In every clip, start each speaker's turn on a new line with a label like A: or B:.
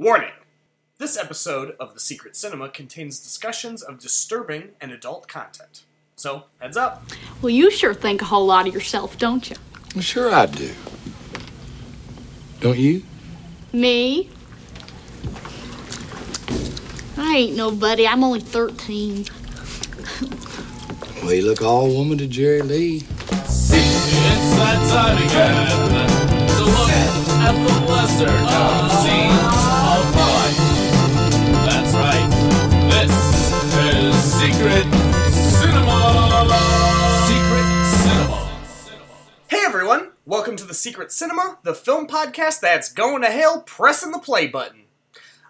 A: Warning! This episode of The Secret Cinema contains discussions of disturbing and adult content. So, heads up.
B: Well, you sure think a whole lot of yourself, don't you?
C: Well, sure I do. Don't you?
B: Me? I ain't nobody. I'm only 13.
C: Well, you look all woman to Jerry Lee.
D: It's that time again to look at the lesser known scenes Secret Cinema. Secret Cinema.
A: Hey everyone! Welcome to The Secret Cinema, the film podcast that's going to hell pressing the play button.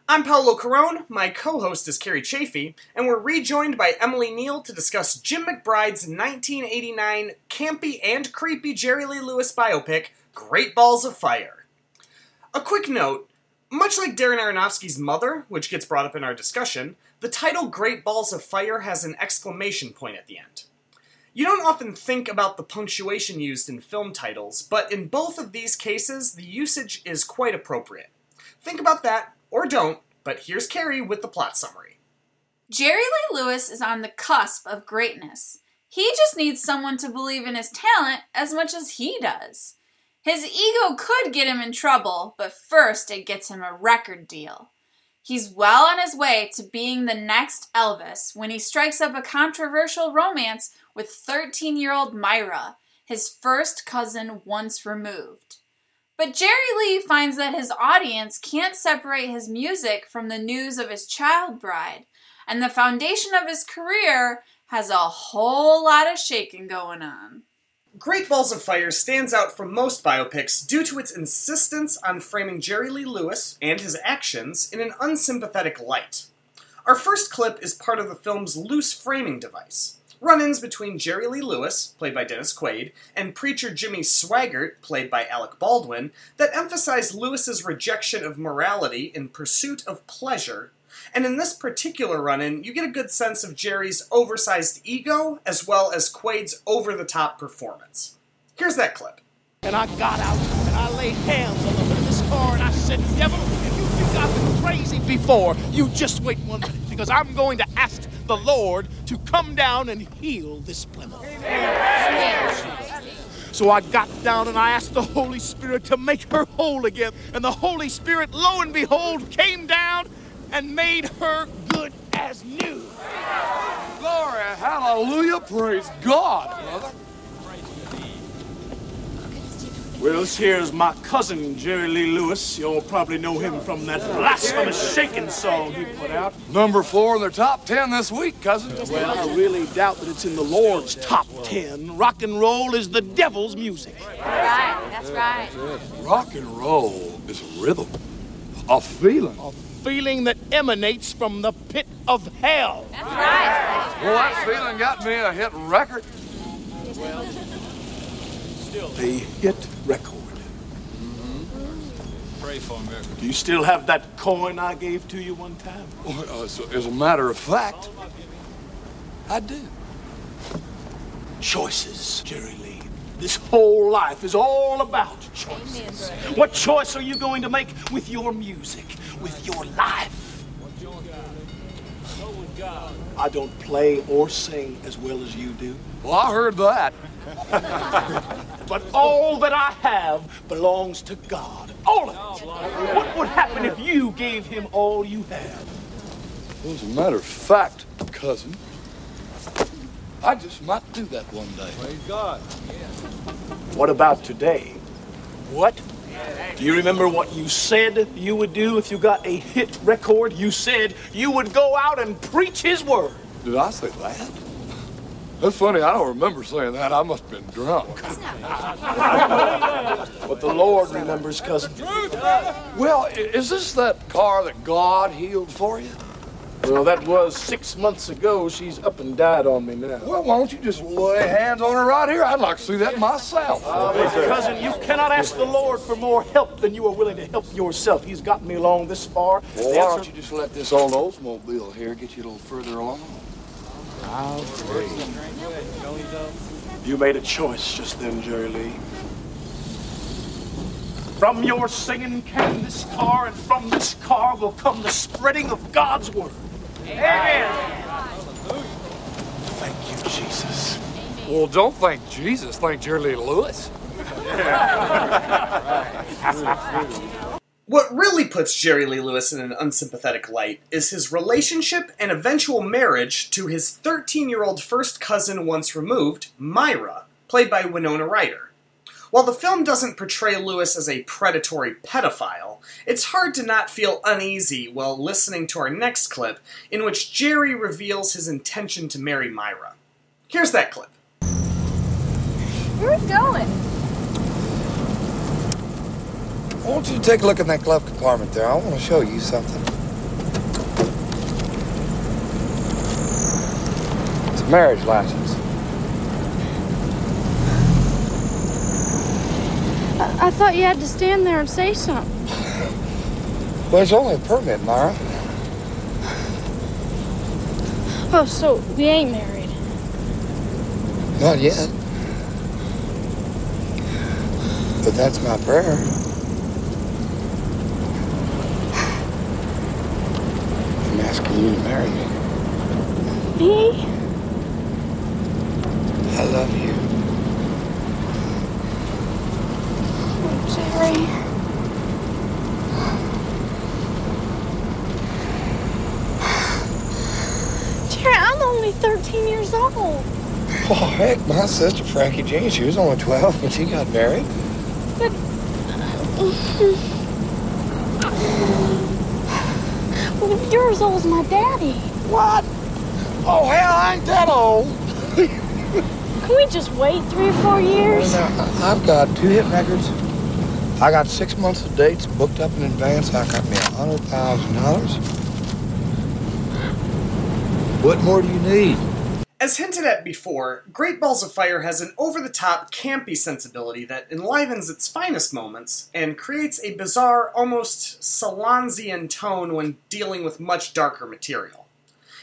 A: I'm Paolo Carone, my co host is Carrie Chafee, and we're rejoined by Emily Neil to discuss Jim McBride's 1989 campy and creepy Jerry Lee Lewis biopic, Great Balls of Fire. A quick note much like Darren Aronofsky's Mother, which gets brought up in our discussion, the title Great Balls of Fire has an exclamation point at the end. You don't often think about the punctuation used in film titles, but in both of these cases, the usage is quite appropriate. Think about that, or don't, but here's Carrie with the plot summary.
E: Jerry Lee Lewis is on the cusp of greatness. He just needs someone to believe in his talent as much as he does. His ego could get him in trouble, but first it gets him a record deal. He's well on his way to being the next Elvis when he strikes up a controversial romance with 13 year old Myra, his first cousin once removed. But Jerry Lee finds that his audience can't separate his music from the news of his child bride, and the foundation of his career has a whole lot of shaking going on.
A: Great Balls of Fire stands out from most biopics due to its insistence on framing Jerry Lee Lewis and his actions in an unsympathetic light. Our first clip is part of the film's loose framing device. Run ins between Jerry Lee Lewis, played by Dennis Quaid, and preacher Jimmy Swaggart, played by Alec Baldwin, that emphasize Lewis's rejection of morality in pursuit of pleasure. And in this particular run in, you get a good sense of Jerry's oversized ego as well as Quaid's over the top performance. Here's that clip.
F: And I got out and I laid hands on the hood of this car and I said, Devil, if you think I've been crazy before, you just wait one minute because I'm going to ask the Lord to come down and heal this Plymouth. So I got down and I asked the Holy Spirit to make her whole again. And the Holy Spirit, lo and behold, came down and made her good as new.
C: Glory, hallelujah, praise God, brother.
F: Well, here's my cousin, Jerry Lee Lewis. You'll probably know him from that blasphemous shaking song he put out.
C: Number four in the top ten this week, cousin.
F: Well, I really doubt that it's in the Lord's top ten. Rock and roll is the devil's music.
E: Right, that's right.
C: Rock and roll is a rhythm, a feeling.
F: A feeling that emanates from the pit of hell.
E: That's right.
C: Well, that feeling got me a hit record.
F: Well, still a hit record.
D: Pray for me.
F: Do you still have that coin I gave to you one time?
C: Well, uh, as, as a matter of fact, I do.
F: Choices, Jerry Lee. This whole life is all about choices. What choice are you going to make with your music, with your life? I don't play or sing as well as you do.
C: Well, I heard that.
F: But all that I have belongs to God. All of it. What would happen if you gave him all you had?
C: Well, as a matter of fact, cousin, I just might do that one day. Praise God. Yeah.
F: What about today? What? Do you remember what you said you would do if you got a hit record? You said you would go out and preach his word.
C: Did I say that? That's funny. I don't remember saying that. I must have been drunk.
F: But the Lord remembers, cousin.
C: Well, is this that car that God healed for you?
F: Well, that was six months ago. She's up and died on me now.
C: Well, why don't you just lay hands on her right here? I'd like to see that myself.
F: Uh, cousin, you cannot ask the Lord for more help than you are willing to help yourself. He's got me along this far.
C: Well, why don't you just let this old Oldsmobile here get you a little further along?
F: You made a choice just then, Jerry Lee. From your singing came this car, and from this car will come the spreading of God's word. Amen. Thank you, Jesus.
C: Well, don't thank Jesus. Thank Jerry Lee Lewis.
A: What really puts Jerry Lee Lewis in an unsympathetic light is his relationship and eventual marriage to his 13 year old first cousin once removed, Myra, played by Winona Ryder. While the film doesn't portray Lewis as a predatory pedophile, it's hard to not feel uneasy while listening to our next clip, in which Jerry reveals his intention to marry Myra. Here's that clip.
B: Where are we going?
G: I want you to take a look in that glove compartment there. I want to show you something. It's a marriage license.
H: I, I thought you had to stand there and say something.
G: Well, it's only a permit, Myra.
H: Oh, so we ain't married.
G: Not yet. But that's my prayer. I'm asking you to marry me.
H: Me?
G: I love you.
H: Jerry. Jerry, I'm only 13 years old.
G: Oh, heck, my sister Frankie Jean, she was only 12 when she got married.
H: But. well, you're as old as my daddy.
G: What? Oh, hell, I ain't that old.
H: Can we just wait three or four years?
G: Now, I've got two hit records. I got six months of dates booked up in advance. I got me a hundred thousand dollars. What more do you need?
A: As hinted at before, Great Balls of Fire has an over the top, campy sensibility that enlivens its finest moments and creates a bizarre, almost Solondzian tone when dealing with much darker material.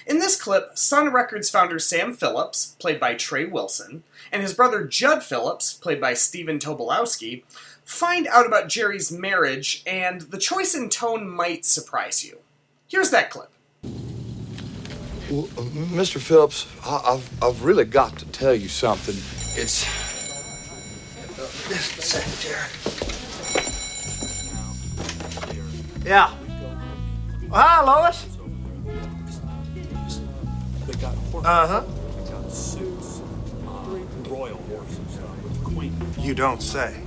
A: In this clip, Sun Records founder Sam Phillips, played by Trey Wilson, and his brother Judd Phillips, played by Stephen Tobolowsky, find out about Jerry's marriage, and the choice in tone might surprise you. Here's that clip.
C: Well, uh, Mr. Phillips, I, I've, I've really got to tell you something. It's.
G: Just a second, Jerry.
F: Yeah. Well, hi, Lois. Uh huh. You don't say.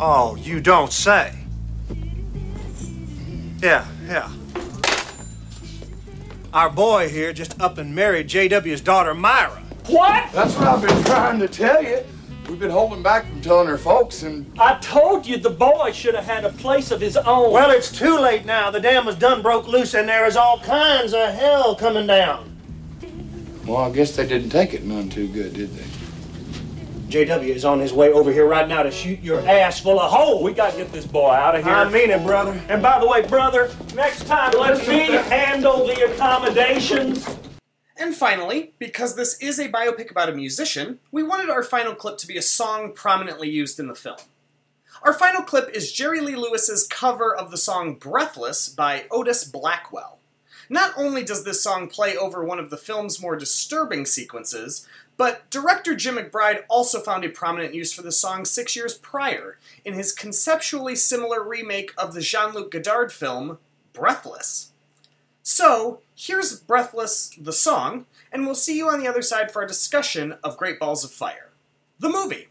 F: Oh, you don't say. Yeah, yeah. Our boy here just up and married JW's daughter, Myra.
I: What?
C: That's what I've been trying to tell you. We've been holding back from telling her folks, and
I: I told you the boy should have had a place of his own.
F: Well, it's too late now. The dam was done broke loose, and there is all kinds of hell coming down.
G: Well, I guess they didn't take it none too good, did they?
F: JW is on his way over here right now to shoot your ass full of holes.
I: we gotta get this boy out of here.
F: I mean it, brother.
I: and by the way, brother, next time let me handle the accommodations.
A: And finally, because this is a biopic about a musician, we wanted our final clip to be a song prominently used in the film. Our final clip is Jerry Lee Lewis's cover of the song Breathless by Otis Blackwell. Not only does this song play over one of the film's more disturbing sequences, but director Jim McBride also found a prominent use for the song six years prior in his conceptually similar remake of the Jean Luc Godard film Breathless. So, here's Breathless, the song, and we'll see you on the other side for our discussion of Great Balls of Fire. The movie.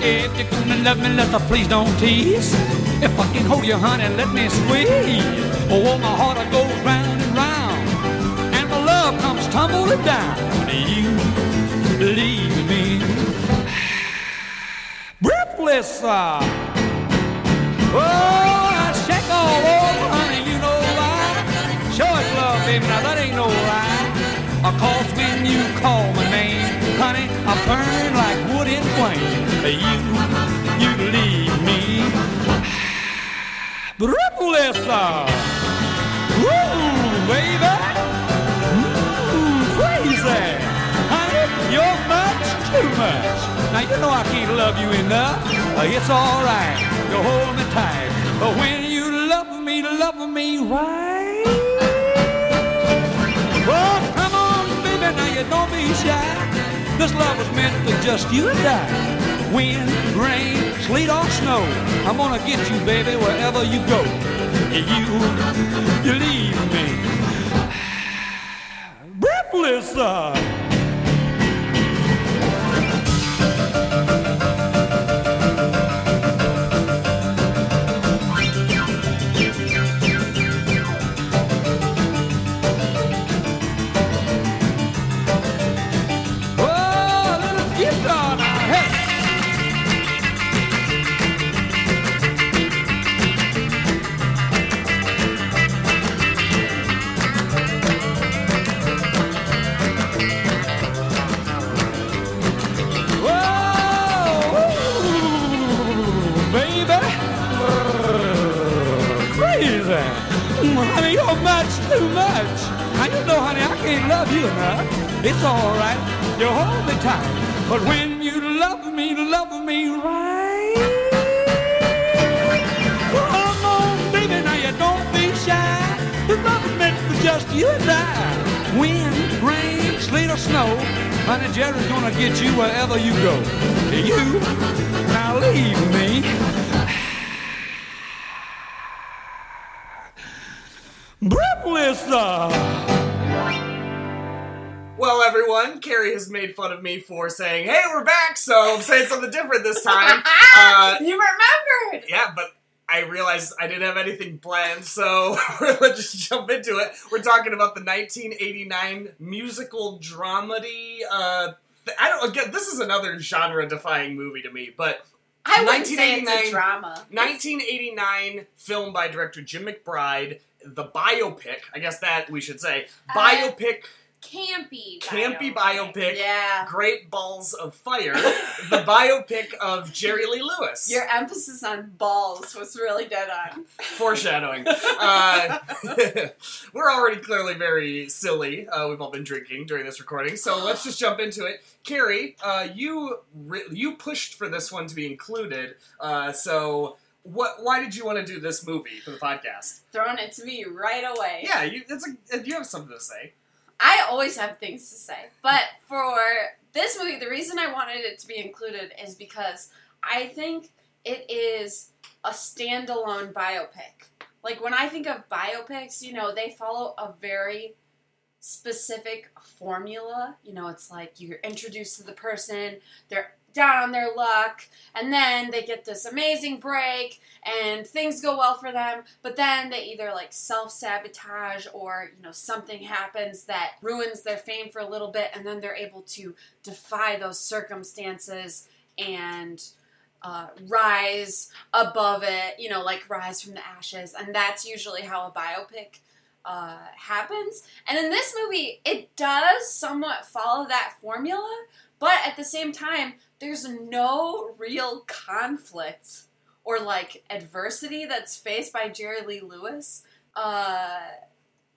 J: If you're gonna love me, the please don't tease. If I can hold you, honey, let me squeeze. Oh, my heart it goes round and round, and my love comes tumbling down. You leave me breathless. Uh. Oh, I shake all over, honey, you know why? Sure it's love, baby, now that ain't no lie. Uh, Cause when you call my name, honey, I burn like wood in flame. You, Brabulessa! Woo, baby! Mm, crazy! Honey, you're much too much. Now you know I can't love you enough. Uh, it's alright, you hold me tight. But when you love me, love me right. Well, come on, baby, now you don't be shy. This love was meant for just you and I. Wind, rain, sleet or snow, I'm gonna get you, baby, wherever you go. You, you leave me breathless. Uh. Too much. Now you know, honey, I can't love you enough. It's all right. You hold me tight. But when you love me, love me right. Come on, baby, now you don't be shy. Love is meant for just you and I. Wind, rain, sleet or snow, honey, Jerry's gonna get you wherever you go. You, now leave me.
A: Well, everyone, Carrie has made fun of me for saying, "Hey, we're back," so I'm saying something different this time. Uh,
E: you remembered.
A: yeah, but I realized I didn't have anything planned, so let's just jump into it. We're talking about the 1989 musical dramedy. Uh, th- I don't again. This is another genre-defying movie to me, but
E: I wouldn't say it's a drama.
A: 1989 film by director Jim McBride, the biopic. I guess that we should say biopic.
K: Uh,
A: biopic.
K: Campy.
A: Campy biopic,
E: Yeah.
A: Great Balls of Fire, the biopic of Jerry Lee Lewis.
E: Your emphasis on balls was really dead on.
A: Foreshadowing. Uh, we're already clearly very silly. Uh, we've all been drinking during this recording, so let's just jump into it. Carrie, uh, you re- you pushed for this one to be included. Uh, so, what? Why did you want to do this movie for the podcast?
E: Throwing it to me right away.
A: Yeah, you, it's a, you have something to say.
E: I always have things to say. But for this movie, the reason I wanted it to be included is because I think it is a standalone biopic. Like when I think of biopics, you know, they follow a very specific formula. You know, it's like you're introduced to the person, they're down on their luck, and then they get this amazing break and things go well for them, but then they either like self sabotage or, you know, something happens that ruins their fame for a little bit, and then they're able to defy those circumstances and uh, rise above it, you know, like rise from the ashes. And that's usually how a biopic uh, happens. And in this movie, it does somewhat follow that formula, but at the same time, there's no real conflict or like adversity that's faced by Jerry Lee Lewis. Uh,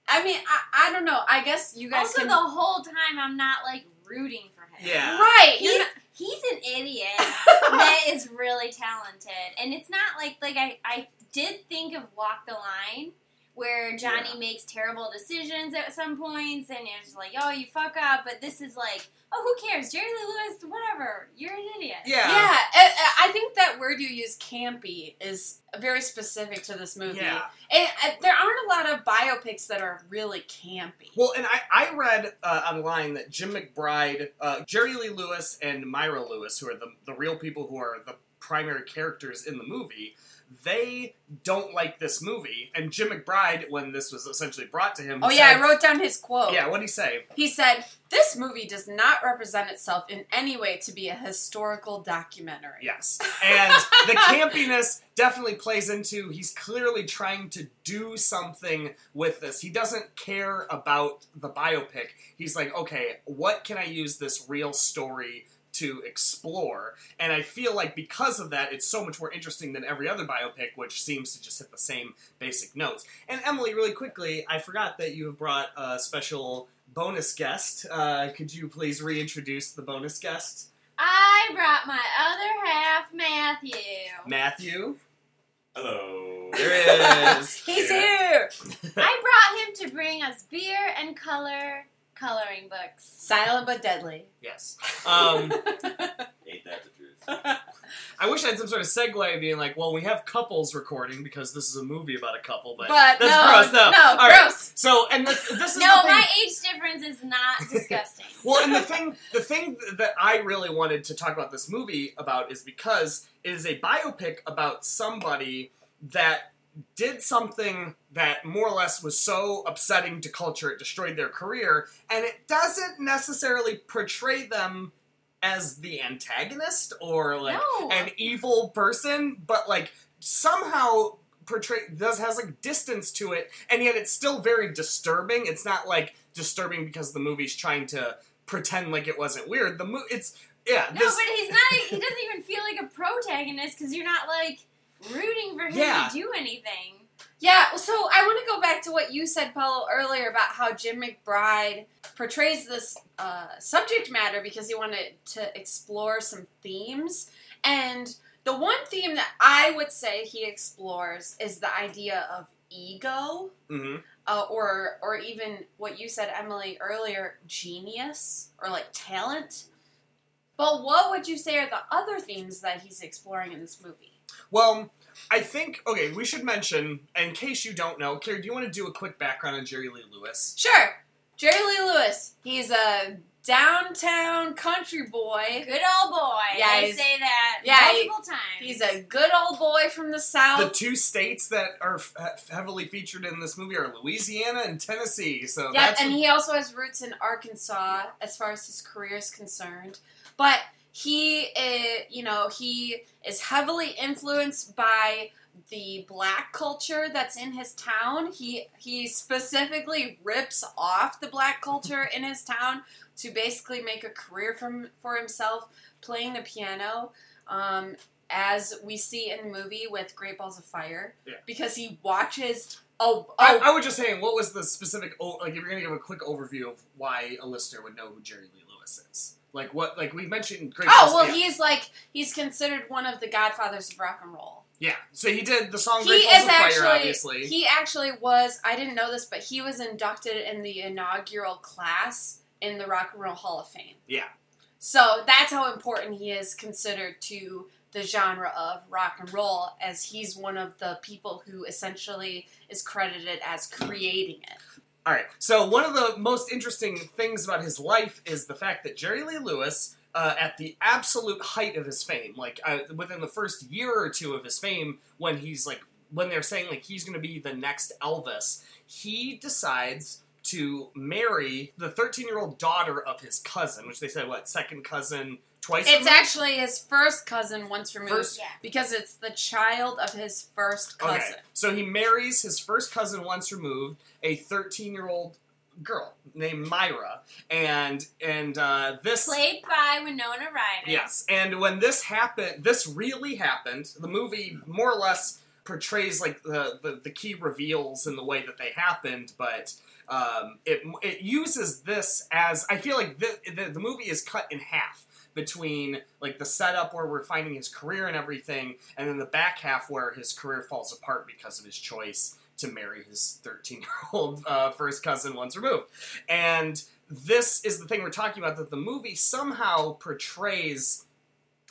E: I mean, I, I don't know. I guess you guys
K: Also,
E: can.
K: the whole time I'm not like rooting for him.
A: Yeah.
E: right.
K: He's,
E: You're
K: he's an idiot that is really talented, and it's not like like I I did think of Walk the Line. Where Johnny
A: Yeah.
K: makes terrible decisions at some points, and it's like, oh, you fuck up. But this is like, oh, who cares? Jerry Lee Lewis, whatever. You're an idiot.
A: Yeah.
E: Yeah, I, I think that word you use, campy, is very specific to this movie.
A: Yeah.
E: And, uh, there aren't a lot of biopics that are really campy.
A: Well, and I, I read uh, online that Jim McBride, uh, Jerry Lee Lewis, and Myra Lewis, who are the, the real people who are the primary characters in the movie, they don't like this movie. And Jim McBride, when this was essentially brought to him,
E: Oh yeah,
A: said-
E: I wrote down his quote.
A: Yeah, what did he say?
E: He said, "This movie does not represent itself in any way to be a historical documentary."
A: Yes. And the campiness definitely plays into he's clearly trying to do something with this. He doesn't care about the biopic. He's like, okay, what can I use this real story to explore? And I feel like because of that, it's so much more interesting than every other biopic, which seems to just hit the same basic notes. And Emily, really quickly, I forgot that you have brought a special bonus guest. Uh, could you please reintroduce the bonus guest?
K: I brought my other half, Matthew.
A: Matthew.
L: Hello.
A: There is.
E: He's here.
K: I brought him to bring us beer and color coloring books.
E: Silent but deadly.
A: Yes. Um,
L: Ain't that the truth?
A: I wish I had some sort of segue being like, well, we have couples recording because this is a movie about a couple, but,
E: But
A: that's
E: no,
A: gross. No,
E: no,
A: All right.
E: gross.
A: So, and the, this is
K: No,
A: the thing.
K: my age difference is not disgusting.
A: Well, and the thing, the thing that I really wanted to talk about this movie about is because it is a biopic about somebody that did something that more or less was so upsetting to culture it destroyed their career, and it doesn't necessarily portray them as the antagonist or like
K: No.
A: an evil person, but like somehow portray does has like distance to it, and yet it's still very disturbing. It's not like disturbing because the movie's trying to pretend like it wasn't weird. The movie, it's yeah,
K: No,
A: this,
K: but he's not. He doesn't even feel like a protagonist because you're not like rooting for him
A: Yeah.
K: to do anything.
E: Yeah, so I want to go back to what you said, Paolo, earlier about how Jim McBride portrays this uh, subject matter because he wanted to explore some themes. And the one theme that I would say he explores is the idea of ego,
A: Mhm.
E: uh, or or even what you said, Emily, earlier, genius or like talent. But what would you say are the other themes that he's exploring in this movie?
A: Well, I think okay. We should mention, in case you don't know, Carrie, do you want to do a quick background on Jerry Lee Lewis?
E: Sure. Jerry Lee Lewis. He's a downtown country boy.
K: Good old boy.
E: Yeah, I
K: say that
E: yeah, he-
K: multiple times.
E: He's a good old boy from the south.
A: The two states that are f- heavily featured in this movie are Louisiana and Tennessee. So
E: yeah,
A: that's
E: and he also has roots in Arkansas as far as his career is concerned. But he, uh, you know, he is heavily influenced by the black culture that's in his town. He he specifically rips off the black culture in his town to basically make a career from for himself playing the piano. Um, as we see in the movie with Great Balls of Fire,
A: Yeah.
E: because he watches. Oh, oh,
A: I, I was just saying, what was the specific? Like, if you're gonna give a quick overview of why a listener would know who Jerry Lee Lewis is, like what? Like we mentioned, Great
E: Oh well, he's like he's considered one of the godfathers of rock and roll.
A: yeah. So he did the song
E: He is
A: of Fire,
E: actually
A: obviously.
E: he actually was. I didn't know this, but he was inducted in the inaugural class in the Rock and Roll Hall of Fame.
A: yeah.
E: So that's how important he is considered to the genre of rock and roll, as he's one of the people who essentially is credited as creating it.
A: All right. So one of the most interesting things about his life is the fact that Jerry Lee Lewis, uh, at the absolute height of his fame, like uh, within the first year or two of his fame, when he's like when they're saying like he's going to be the next Elvis, he decides to marry the 13 year old daughter of his cousin, which they said what second cousin twice.
E: It's
A: removed?
E: actually his first cousin once removed
A: First-
K: Yeah.
E: because it's the child of his first cousin.
A: Okay. So he marries his first cousin once removed, a 13 year old girl named Myra, and and uh, this
K: Played by Winona Ryder.
A: Yes, and when this happened, this really happened. The movie more or less portrays like the the, the key reveals in the way that they happened, but um, it it uses this as I feel like the, the the movie is cut in half between like the setup where we're finding his career and everything, and then the back half where his career falls apart because of his choice to marry his 13 year old uh, first cousin once removed. And this is the thing we're talking about that the movie somehow portrays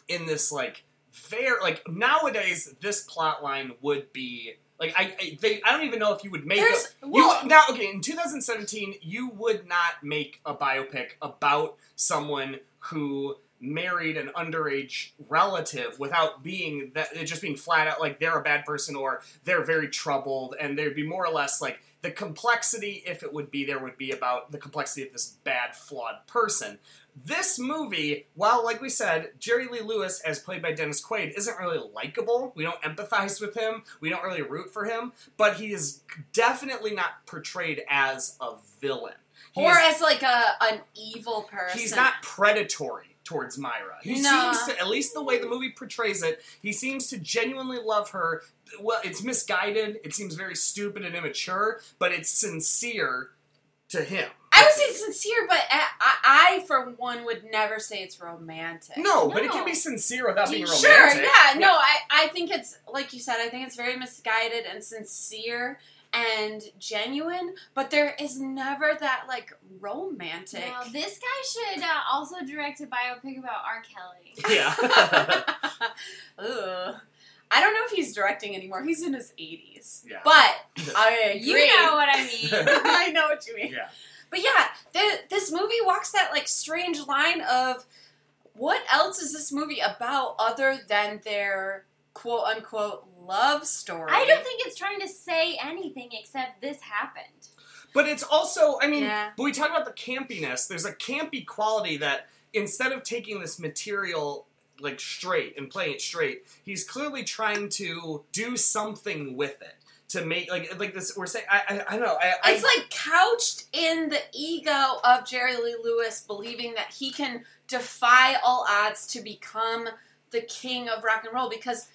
A: in this like very like nowadays this plot line would be like I I, they, I don't even know if you would make
E: There's-
A: a, you
E: well-
A: now okay in 2017 you would not make a biopic about someone who married an underage relative without being that it just being flat out like they're a bad person or they're very troubled and there'd be more or less like the complexity if it would be there would be about the complexity of this bad flawed person. This movie while like we said jerry lee lewis as played by dennis quaid isn't really likable. We don't empathize with him. We don't really root for him. But he is definitely not portrayed as a villain. He
E: or
A: is-
E: as like a an evil person.
A: He's not predatory towards Myra. He
E: No.
A: seems to, at least the way the movie portrays it, he seems to genuinely love her. Well, it's misguided. It seems very stupid and immature, but it's sincere to him.
E: I would say sincere, but I, I, for one, would never say it's romantic.
A: No, but it can be sincere without being romantic.
E: Sure, yeah, no, I, I think it's like you said. I think it's very misguided and sincere and genuine, but there is never that like romantic.
K: Now, this guy should uh, also direct a biopic about R. Kelly.
A: Yeah.
E: Ugh. I don't know if he's directing anymore. He's in his 80s.
A: Yeah.
E: But I agree.
K: You know what I mean.
E: I know what you mean.
A: yeah.
E: But yeah, th- this movie walks that like strange line of what else is this movie about other than their quote unquote love story?
K: I don't think it's trying to say anything except this happened.
A: But it's also, I mean,
E: Yeah.
A: but we talk about the campiness. There's a campy quality that instead of taking this material like straight and playing it straight, he's clearly trying to do something with it to make like like this. We're saying, I I, I don't know. I, I,
E: It's like couched in the ego of Jerry Lee Lewis believing that he can defy all odds to become the king of rock and roll because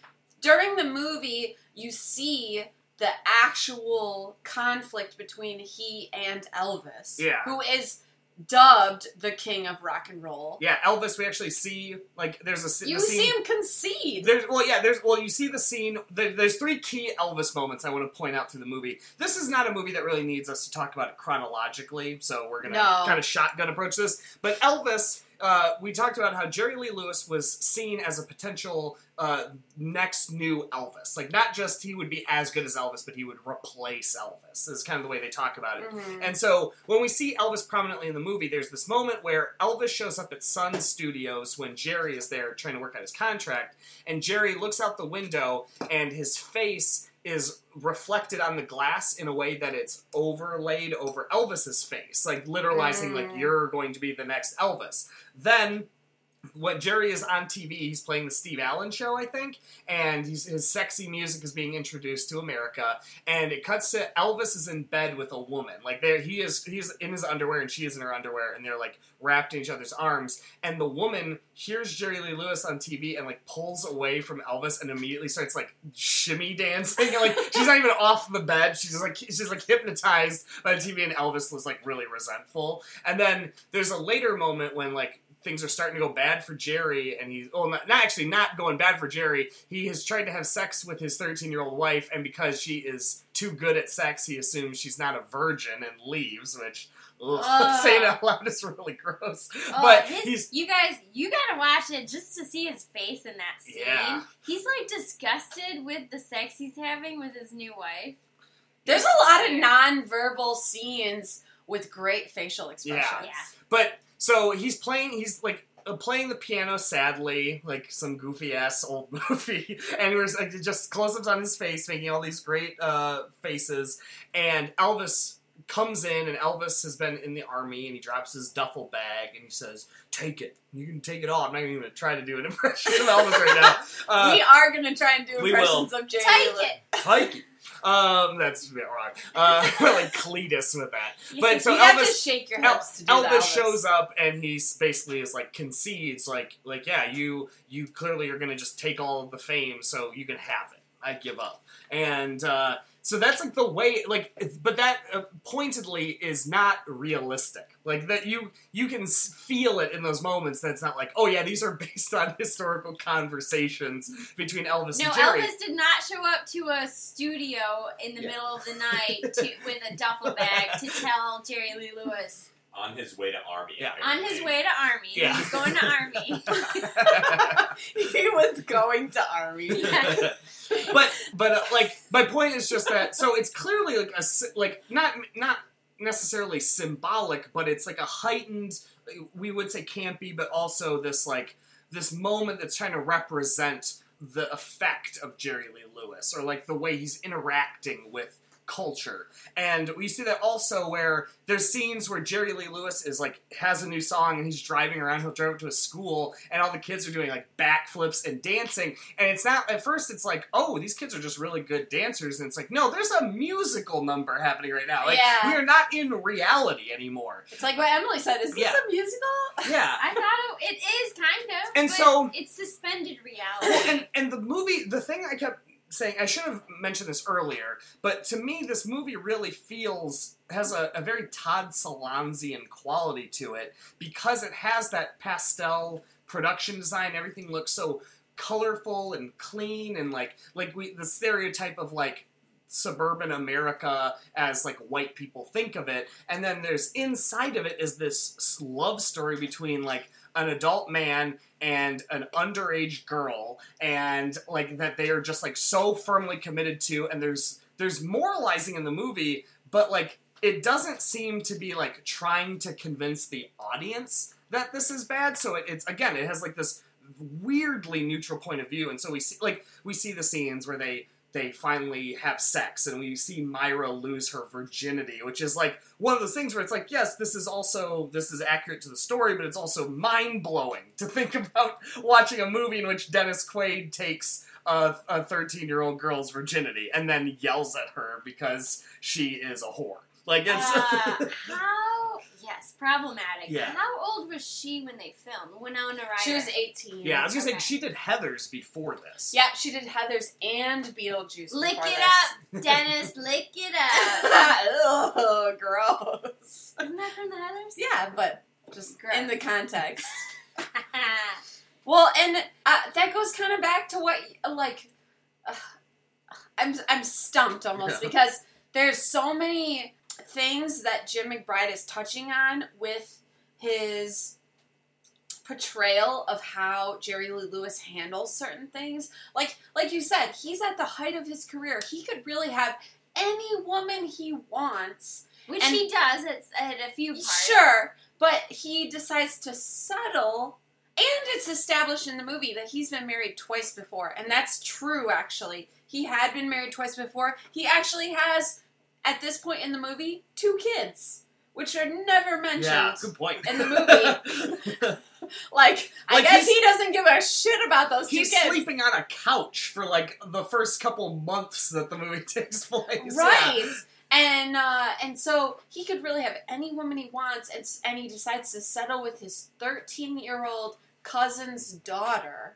E: during the movie you see the actual conflict between he and Elvis,
A: Yeah.
E: who is dubbed the king of rock and roll.
A: yeah, Elvis. We actually see like there's a
E: You
A: the scene,
E: see him concede.
A: There's well, yeah. There's well, you see the scene. There, there's three key Elvis moments I want to point out through the movie. This is not a movie that really needs us to talk about it chronologically, so we're gonna
E: No.
A: kind of shotgun approach this. But Elvis, uh, we talked about how Jerry Lee Lewis was seen as a potential uh, next new Elvis. Like not just he would be as good as Elvis, but he would replace Elvis. Is kind of the way they talk about it.
E: Mhm.
A: And so when we see Elvis prominently in the movie, there's this moment where Elvis shows up at Sun Studios when Jerry is there trying to work out his contract, and Jerry looks out the window and his face is reflected on the glass in a way that it's overlaid over Elvis's face, like literalizing like
E: Mm.
A: you're going to be the next Elvis. Then when Jerry is on TV, he's playing the Steve Allen show, I think, and his sexy music is being introduced to America, and it cuts to Elvis is in bed with a woman, like there he is, he's in his underwear and she is in her underwear, and they're like wrapped in each other's arms, and the woman hears Jerry Lee Lewis on TV and like pulls away from Elvis and immediately starts like shimmy dancing, and, like she's not even off the bed, she's just like she's like hypnotized by the TV, and Elvis was like really resentful, and then there's a later moment when like things are starting to go bad for Jerry, and he's well, not, not actually not going bad for Jerry. He has tried to have sex with his 13 year old wife, and because she is too good at sex, he assumes she's not a virgin and leaves. Which ugh,
K: Ugh.
A: saying it out loud is really gross.
K: Oh,
A: but
K: his,
A: he's
K: you guys, you gotta watch it just to see his face in that scene.
A: Yeah.
K: He's like disgusted with the sex he's having with his new wife.
E: There's a lot of non-verbal scenes with great facial expressions.
A: Yeah. But so he's playing. He's like uh, playing the piano sadly, like some goofy ass old movie, and we're like just close ups on his face, making all these great uh, faces. And Elvis comes in, and Elvis has been in the army, and he drops his duffel bag, and he says, "Take it. You can take it all." I'm not even going to try to do an impression of Elvis right now. Uh,
E: we are gonna try and do impressions of Jerry.
K: Take
E: Lee-
K: it.
A: Take it. Um, that's a bit wrong. Uh, like Cletus with that. But so
E: you have to
A: Elvis,
E: shake your
A: El-
E: hips to do
A: Elvis, shows up and he basically is like concedes like like yeah you you clearly are gonna just take all of the fame so you can have it I give up and uh, so that's like the way like but that uh, pointedly is not realistic like that you you can feel it in those moments that's not like oh yeah these are based on historical conversations between Elvis
K: No,
A: and Jerry
K: Elvis did not show up to a studio in the
A: Yeah.
K: middle of the night to, with a duffel bag to tell Jerry Lee Lewis
L: On his way to army.
A: Yeah.
K: on his way to army.
A: Yeah.
K: He's going to army.
E: he was going to army.
K: Yeah.
A: but but uh, like my point is just that so it's clearly like a like not not necessarily symbolic but it's like a heightened we would say campy but also this like this moment that's trying to represent the effect of Jerry Lee Lewis or like the way he's interacting with culture and we see that also where there's scenes where Jerry Lee Lewis is like has a new song and he's driving around he'll drive to a school and all the kids are doing like backflips and dancing and it's not at first it's like oh these kids are just really good dancers and it's like no there's a musical number happening right now like
E: Yeah.
A: we are not in reality anymore
E: It's like what Emily said. Is this
A: Yeah.
E: a musical?
A: yeah
K: I thought it, it is kind of.
A: And so-
K: it's suspended
A: well,
K: reality.
A: and and the movie the thing I kept saying I should have mentioned this earlier, but to me, this movie really feels has a, a very Todd Solondzian quality to it because it has that pastel production design. Everything looks so colorful and clean and like like we the stereotype of like suburban America as like white people think of it, and then there's inside of it is this love story between like an adult man and an underage girl, and like that they are just like so firmly committed to, and there's there's moralizing in the movie, but like it doesn't seem to be like trying to convince the audience that this is bad. So it, it's again, it has like this weirdly neutral point of view, and so we see like we see the scenes where they they finally have sex, and we see Myra lose her virginity, which is like one of those things where it's like, yes, this is also this is accurate to the story, but it's also mind blowing to think about watching a movie in which Dennis Quaid takes a, a 13 year old girl's virginity and then yells at her because she is a whore. Like it's
K: Uh, how? Yes, problematic.
A: Yeah.
K: How old was she when they filmed? Winona Ryder.
E: She was 18.
A: yeah, I was gonna
K: Okay.
A: say she did Heathers before this.
E: Yep, she did Heathers and Beetlejuice.
K: Lick
E: before
K: it
E: this.
K: up, Dennis. lick it up.
E: Ugh, gross.
K: Isn't that from the Heathers?
E: Yeah, but just
K: Gross.
E: in the context. Well, and uh, that goes kind of back to what, like, uh, I'm I'm stumped almost
A: Yeah.
E: because there's so many things that Jim McBride is touching on with his portrayal of how Jerry Lee Lewis handles certain things. Like like you said, he's at the height of his career. He could really have any woman he wants.
K: Which
E: And-
K: he does at, at a few parts.
E: Sure, but he decides to settle, and it's established in the movie that he's been married twice before, and that's true. Actually, he had been married twice before. He actually has, at this point in the movie, two kids, which are never mentioned.
A: Yeah, good point.
E: In the movie. Like, I
A: Like,
E: guess he doesn't give a shit about those two kids.
A: He's sleeping on a couch for like the first couple months that the movie takes place.
E: right and uh, and so he could really have any woman he wants and, and he decides to settle with his 13 year old cousin's daughter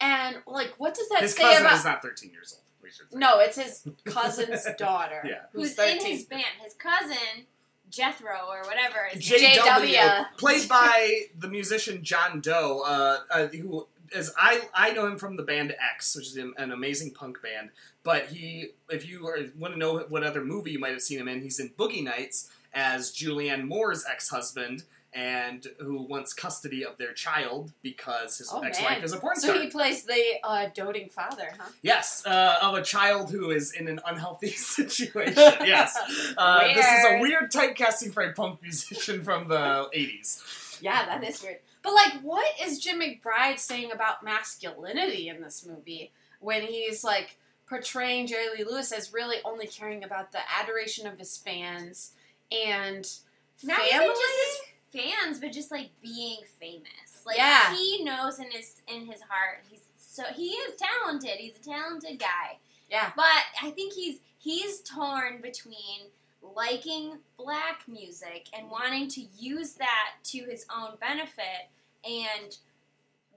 E: and like what does that
A: His
E: say
A: cousin
E: about
A: is not 13 years old. We should say.
E: no it's his cousin's daughter
A: Yeah.
E: who's
K: Who's
E: 13
K: in his band? His cousin Jethro or whatever. Is
A: JW, played by the musician John Doe, uh, uh, who is I I know him from the band X, which is an, an amazing punk band. But he, if you are, want to know what other movie you might have seen him in, he's in Boogie Nights as Julianne Moore's ex-husband, and who wants custody of their child because his
E: oh,
A: ex-wife
E: man.
A: is a porn star.
E: so
A: star.
E: he plays the uh, doting father huh
A: Yes, uh, of a child who is in an unhealthy situation. Yes, uh, this is a
E: Weird.
A: weird typecasting for a punk musician from the '80s.
E: Yeah, that is weird. But like, what is Jim McBride saying about masculinity in this movie when he's like portraying Jerry Lee Lewis as really only caring about the adoration of his fans and
K: Not
E: family?
K: Even just his fans, but just like being famous. Like
E: Yeah.
K: he knows in his in his heart he's so he is talented. He's a talented guy.
E: Yeah.
K: But I think he's he's torn between liking black music and wanting to use that to his own benefit and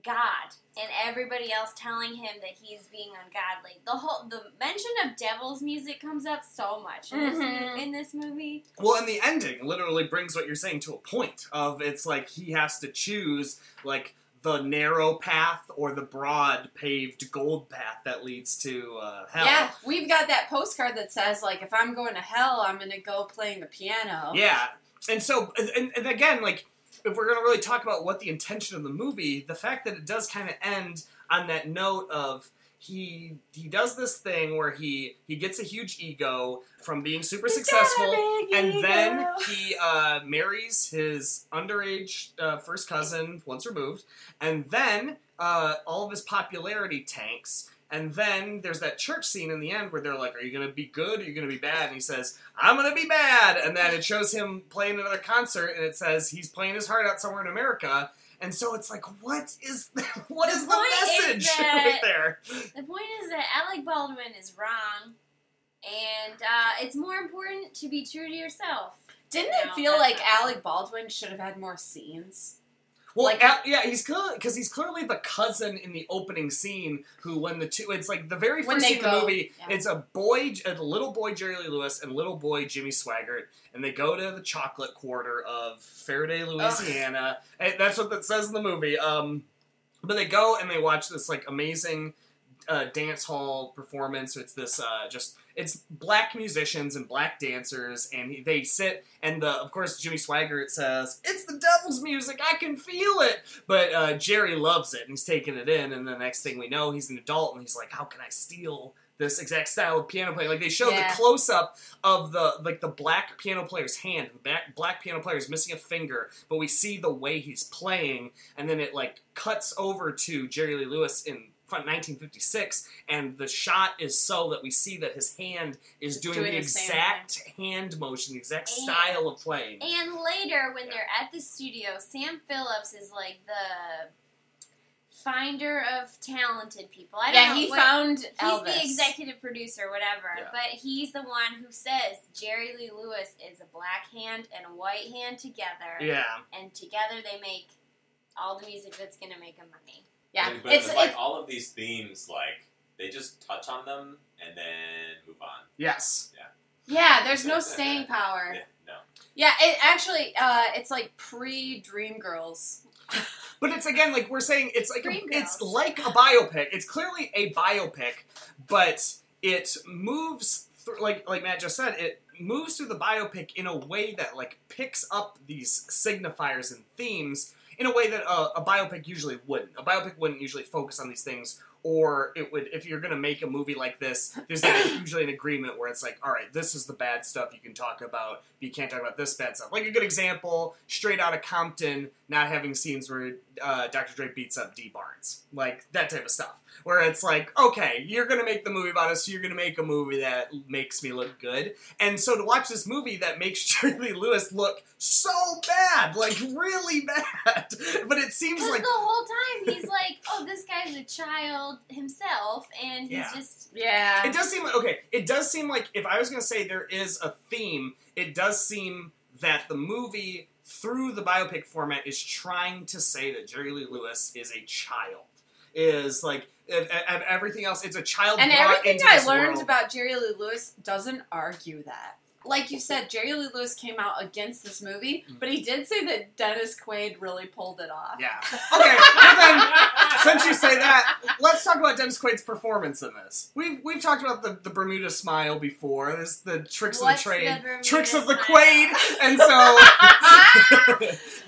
K: God and everybody else telling him that he's being ungodly. The whole the mention of devil's music comes up so much in,
E: Mhm.
K: this, in this movie.
A: Well, and the ending literally brings what you're saying to a point of it's like he has to choose like the narrow path or the broad paved gold path that leads to uh, hell.
E: Yeah, we've got that postcard that says like, if I'm going to hell, I'm gonna go playing the piano.
A: Yeah, and so and, and again, like if we're gonna really talk about what the intention of the movie, the fact that it does kind of end on that note of he he does this thing where he he gets a huge ego from being super
E: He's
A: successful, and
E: ego.
A: then he uh, marries his underage uh, first cousin once removed, and then uh, all of his popularity tanks. And then there's that church scene in the end where they're like, "Are you gonna be good? Or are you gonna be bad?" And he says, "I'm gonna be bad." And then it shows him playing another concert, and it says he's playing his heart out somewhere in America. And so it's like, what is what
K: The
A: is the
K: point is
A: message
K: that-
A: right there?
K: The point is that Alec Baldwin is wrong, and uh, it's more important to be true to yourself.
E: Didn't it feel like Alec Baldwin should have had more scenes?
A: Well,
E: Like-
A: Al- yeah, he's clearly because he's clearly the cousin in the opening scene who, when the two, it's like the very first scene of the movie.
E: yeah.
A: It's a boy, a little boy Jerry Lee Lewis, and little boy Jimmy Swaggart, and they go to the chocolate quarter of Ferriday, Louisiana. And that's what that says in the movie. Um, but they go and they watch this like amazing uh, dance hall performance. It's this uh, just it's black musicians and black dancers, and they sit and the of course Jimmy Swaggart says it's the devil's music. I can feel it, but uh, Jerry loves it and he's taking it in. And the next thing we know, he's an adult and he's like, how can I steal? This exact style of piano playing, like they showed
E: Yeah.
A: the close up of the like the black piano player's hand. The black, black piano player is missing a finger, but we see the way he's playing, and then it like cuts over to Jerry Lee Lewis in 1956, and the shot is so that we see that his hand is doing,
E: doing
A: the
E: the
A: exact hand motion, the exact
K: And-
A: style of playing.
K: And later, when they're at the studio, Sam Phillips is like the finder of talented people. I don't
E: Yeah,
K: know
E: he
K: what-
E: found
K: He's
E: Elvis.
K: the executive producer, whatever.
A: Yeah.
K: But he's the one who says Jerry Lee Lewis is a black hand and a white hand together,
A: Yeah.
K: and together they make all the music that's gonna make them money.
E: Yeah,
L: And- but
E: it's,
L: it's like
E: it's
L: all of these themes, like they just touch on them and then move on.
A: Yes.
E: yeah. Yeah. There's no staying power.
L: Yeah, no.
E: Yeah, it actually uh, it's like pre Dreamgirls.
A: But it's again like we're saying it's like a, it's like a biopic. It's clearly a biopic, but it moves through like like Matt just said. It moves through the biopic in a way that like picks up these signifiers and themes in a way that a, a biopic usually wouldn't. A biopic wouldn't usually focus on these things. Or it would, if you're going to make a movie like this, there's like usually an agreement where it's like, all right, this is the bad stuff you can talk about, but you can't talk about this bad stuff. Like a good example, straight out of Compton, not having scenes where uh, Dr. Dre beats up Dee Barnes, like that type of stuff. Where it's like, okay, you're gonna make the movie about us, so you're gonna make a movie that makes me look good. And so to watch this movie that makes Jerry Lee Lewis look so bad, like really bad, but it seems like
K: the whole time he's like, "Oh, this guy's a child himself," and he's
A: Yeah.
K: just
E: Yeah,
A: It does seem like okay. It does seem like if I was going to say there is a theme, it does seem that the movie through the biopic format is trying to say that Jerry Lee Lewis is a child. Is like and, and everything else. It's a child.
E: and everything I learned
A: world.
E: about Jerry Lee Lewis doesn't argue that. Like you said, Jerry Lee Lewis came out against this movie, mm. but he did say that Dennis Quaid really pulled it off.
A: Yeah. Okay. well then, since you say that, let's talk about Dennis Quaid's performance in this. We've we've talked about the, the Bermuda smile before. There's the tricks
K: What's
A: of the trade,
K: the
A: tricks of the
K: smile?
A: Quaid, and so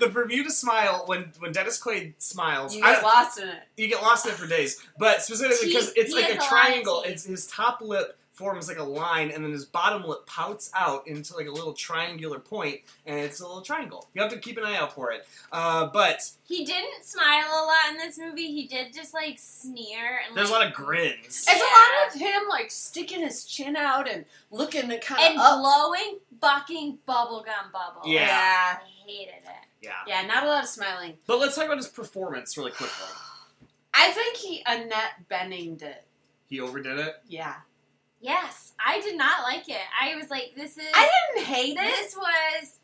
A: the Bermuda smile when when Dennis Quaid smiles,
E: You get
A: don't-
E: lost in it.
A: you get lost in it for days. But specifically because it's
K: he
A: like a triangle. It's his top lip forms like a line, and then his bottom lip pouts out into like a little triangular point, and it's a little triangle. You have to keep an eye out for it. Uh, but
K: he didn't smile a lot in this movie. He did just like sneer and
A: there's a lot of grins.
E: It's a lot of him like sticking his chin out and looking at kind
K: and
E: of up.
K: blowing fucking bubblegum bubbles.
A: Yeah.
K: I hated it.
A: Yeah.
E: Yeah, not a lot of smiling.
A: But let's talk about his performance really quickly.
E: I think he Annette Benning did.
A: He overdid it.
E: Yeah.
K: Yes, I did not like it. I was like, this is.
E: I didn't hate it.
K: This was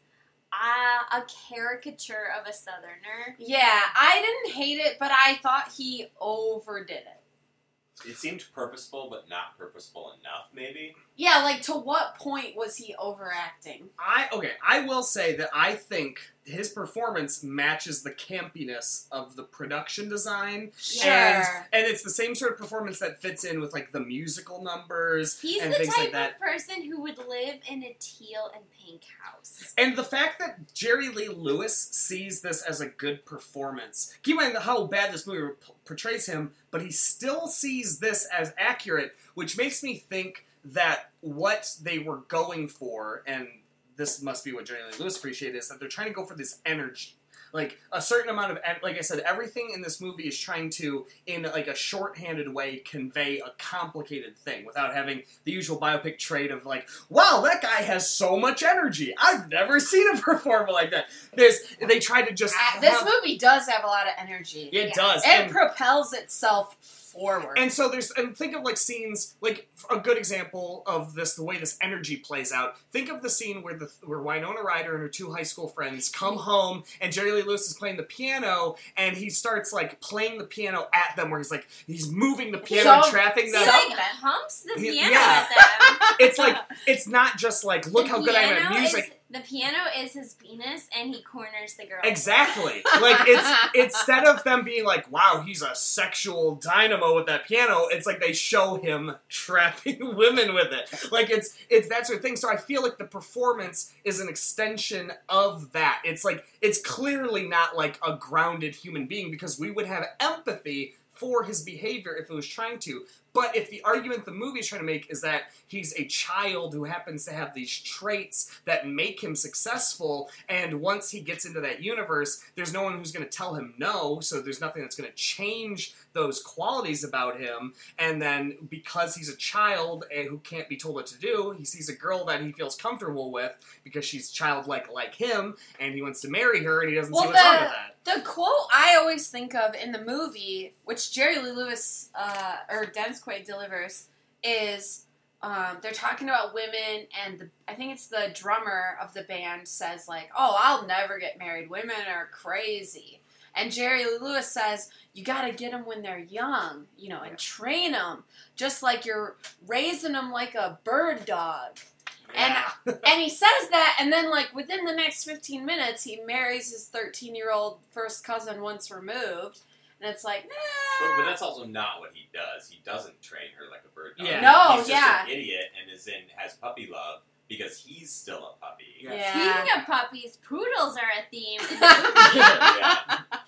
K: uh, a caricature of a Southerner.
E: Yeah, I didn't hate it, but I thought he overdid it.
L: It seemed purposeful, but not purposeful enough. Maybe.
E: Yeah, like to what point was he overacting?
A: I okay. I will say that I think his performance matches the campiness of the production design,
E: Sure.
A: and and it's the same sort of performance that fits in with like the musical numbers
K: He's
A: and
K: the
A: things
K: type
A: like that.
K: of person who would live in a teal and pink house.
A: And the fact that Jerry Lee Lewis sees this as a good performance, keep in mind how bad this movie portrays him, but he still sees this as accurate, which makes me think that what they were going for, and this must be what Jerry Lee Lewis appreciated, is that they're trying to go for this energy. Like a certain amount of, like I said, everything in this movie is trying to, in like a shorthanded way, convey a complicated thing without having the usual biopic trait of like, wow, that guy has so much energy. I've never seen a performer like that. There's, they try to just
E: Uh, this
A: have-
E: movie does have a lot of energy.
A: It does.
E: It
A: and-
E: propels itself forward.
A: And so there's and think of like scenes like a good example of this the way this energy plays out. Think of the scene where the where Winona Ryder and her two high school friends come home and Jerry Lee Lewis is playing the piano and he starts like playing the piano at them where he's like he's moving the piano and
E: So-
A: trapping
K: He
A: them.
K: like that humps the piano
A: yeah.
K: at them.
A: it's like it's not just like look
K: The
A: how good I am at music.
K: Is, the piano is his penis, and he corners the girl.
A: Exactly. Like it's instead of them being like, "Wow, he's a sexual dynamo with that piano," it's like they show him trapping women with it. Like it's it's that sort of thing. So I feel like the performance is an extension of that. It's like it's clearly not like a grounded human being because we would have empathy for his behavior if it was trying to. But if the argument the movie is trying to make is that he's a child who happens to have these traits that make him successful, and once he gets into that universe, there's no one who's going to tell him no, so there's nothing that's going to change those qualities about him. And then because he's a child who can't be told what to do, he sees a girl that he feels comfortable with because she's childlike like him, and he wants to marry her, and he doesn't see
E: Well,
A: what's wrong with that.
E: the quote I always think of in the movie, which Jerry Lee Lewis uh, or Dennis Quaid delivers, is um, they're talking about women, and the, I think it's the drummer of the band says like, "Oh, I'll never get married. Women are crazy." And Jerry Lewis says, "You got to get them when they're young, you know, and train them, just like you're raising them like a bird dog." And and he says that, and then like within the next fifteen minutes, he marries his thirteen year old first cousin once removed, and it's like,
L: But, but that's also not what he does. He doesn't train her like a bird dog.
A: Yeah.
E: No,
L: he's just
E: yeah.
L: an idiot and is in has puppy love because he's still a puppy.
A: Yeah.
K: Speaking of puppies, poodles are a theme in the movie.
L: yeah.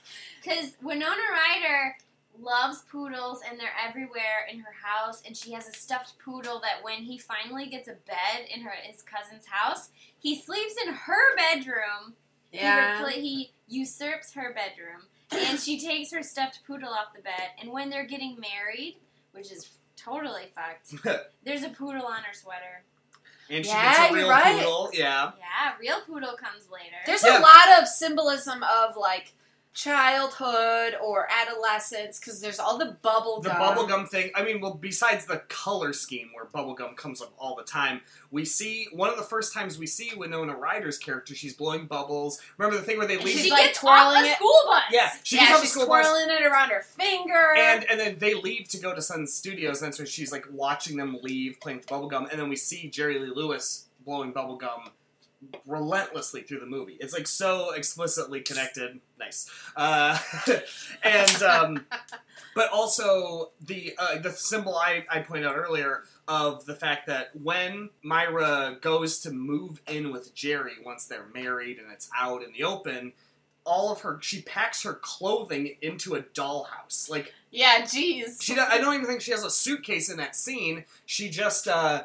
K: Because Winona Ryder loves poodles and they're everywhere in her house, and she has a stuffed poodle that when he finally gets a bed in her his cousin's house, he sleeps in her bedroom.
E: yeah,
K: He, repla- he usurps her bedroom, and she takes her stuffed poodle off the bed. And when they're getting married, which is totally fucked, there's a poodle on her sweater.
A: And she
E: Yeah,
A: gets a
E: you're
A: real
E: right.
A: poodle. Yeah.
K: Yeah, real poodle comes later.
E: there's
A: Yeah.
E: a lot of symbolism of like childhood or adolescence because there's all the bubble
A: the
E: gum.
A: bubblegum thing i mean well besides the color scheme where bubblegum comes up all the time we see one of the first times we see winona ryder's character she's blowing bubbles remember the thing where they leave
E: she's like twirling it.
K: school bus.
A: yeah she
E: yeah,
A: the
E: she's
A: school bus
E: twirling it around her finger.
A: and and then they leave to go to Sun Studios. And that's where she's like watching them leave, playing with bubblegum, and then we see Jerry Lee Lewis blowing bubblegum relentlessly through the movie. It's like so explicitly connected. Nice. Uh, and um, but also the uh, the symbol I, I pointed out earlier of the fact that when Myra goes to move in with Jerry once they're married and it's out in the open, all of her she packs her clothing into a dollhouse. Like
E: yeah, jeez.
A: she, I don't even think she has a suitcase in that scene. She just, uh,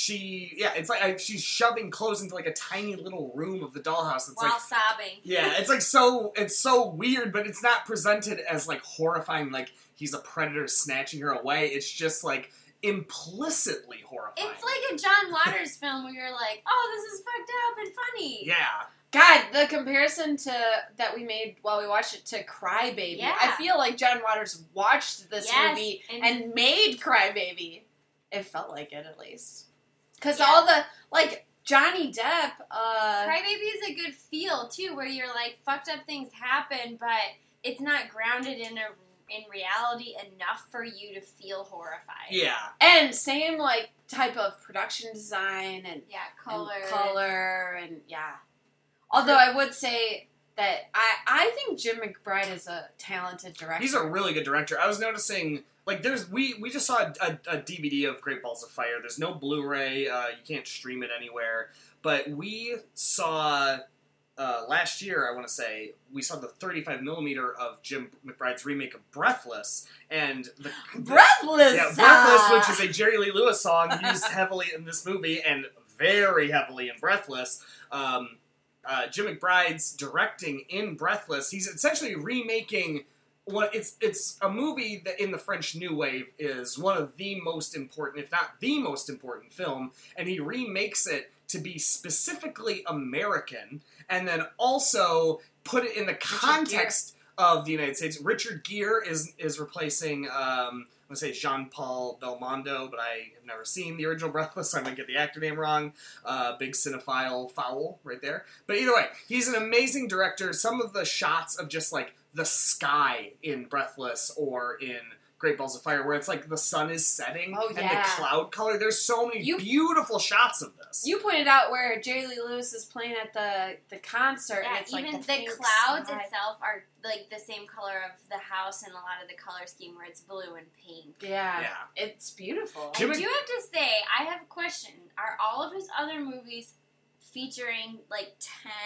A: she, yeah, it's like I, she's shoving clothes into like a tiny little room of the dollhouse. It's
K: While
A: like,
K: sobbing.
A: yeah, it's like so, it's so weird, but it's not presented as like horrifying, like he's a predator snatching her away. It's just like implicitly horrifying.
K: It's like a John Waters film where you're like, oh, this is fucked up and funny.
A: yeah,
E: God, the comparison to that we made while we watched it to Cry Baby.
K: Yeah.
E: I feel like John Waters watched this
K: Yes,
E: movie
K: and-
E: and, made Cry Baby. It felt like it at least. Cuz
K: Yeah.
E: all the like Johnny Depp uh
K: Crybaby is a good feel too, where you're like, fucked up things happen, but it's not grounded in a in reality enough for you to feel horrified.
A: yeah.
E: and same like type of production design and
K: Yeah, color.
E: and color and yeah. Although I would say that I I think Jim McBride is a talented director.
A: He's a really good director. I was noticing, like, there's we we just saw a, a, a DVD of Great Balls of Fire. There's no Blu-ray. Uh, you can't stream it anywhere. But we saw uh, last year. I want to say we saw the 35 millimeter of Jim McBride's remake of Breathless, and the
E: Breathless.
A: yeah, Breathless, which is a Jerry Lee Lewis song used heavily in this movie and very heavily in Breathless. Um, uh, Jim McBride's directing in Breathless. He's essentially remaking what it's it's a movie that in the French New Wave is one of the most important, if not the most important film, and he remakes it to be specifically American, and then also put it in the context of the United States. Richard Gere is is replacing. Um, I'm gonna say Jean Paul Belmondo, but I have never seen the original Breathless, so I might get the actor name wrong. Uh, big cinephile foul right there. But either way, he's an amazing director. Some of the shots of just like the sky in Breathless or in Great Balls of Fire, where it's like the sun is setting
E: Oh,
A: and the cloud color. There's so many
E: You-
A: beautiful shots of this.
E: You pointed out where Jerry Lee Lewis is playing at the the concert,
K: Yeah,
E: and it's
K: even
E: like
K: the,
E: the,
K: clouds
E: sky.
K: itself are like the same color of the house and a lot of the color scheme where it's blue and pink.
E: Yeah,
A: Yeah.
E: it's beautiful.
K: I do have to say, I have a question. Are all of his other movies featuring like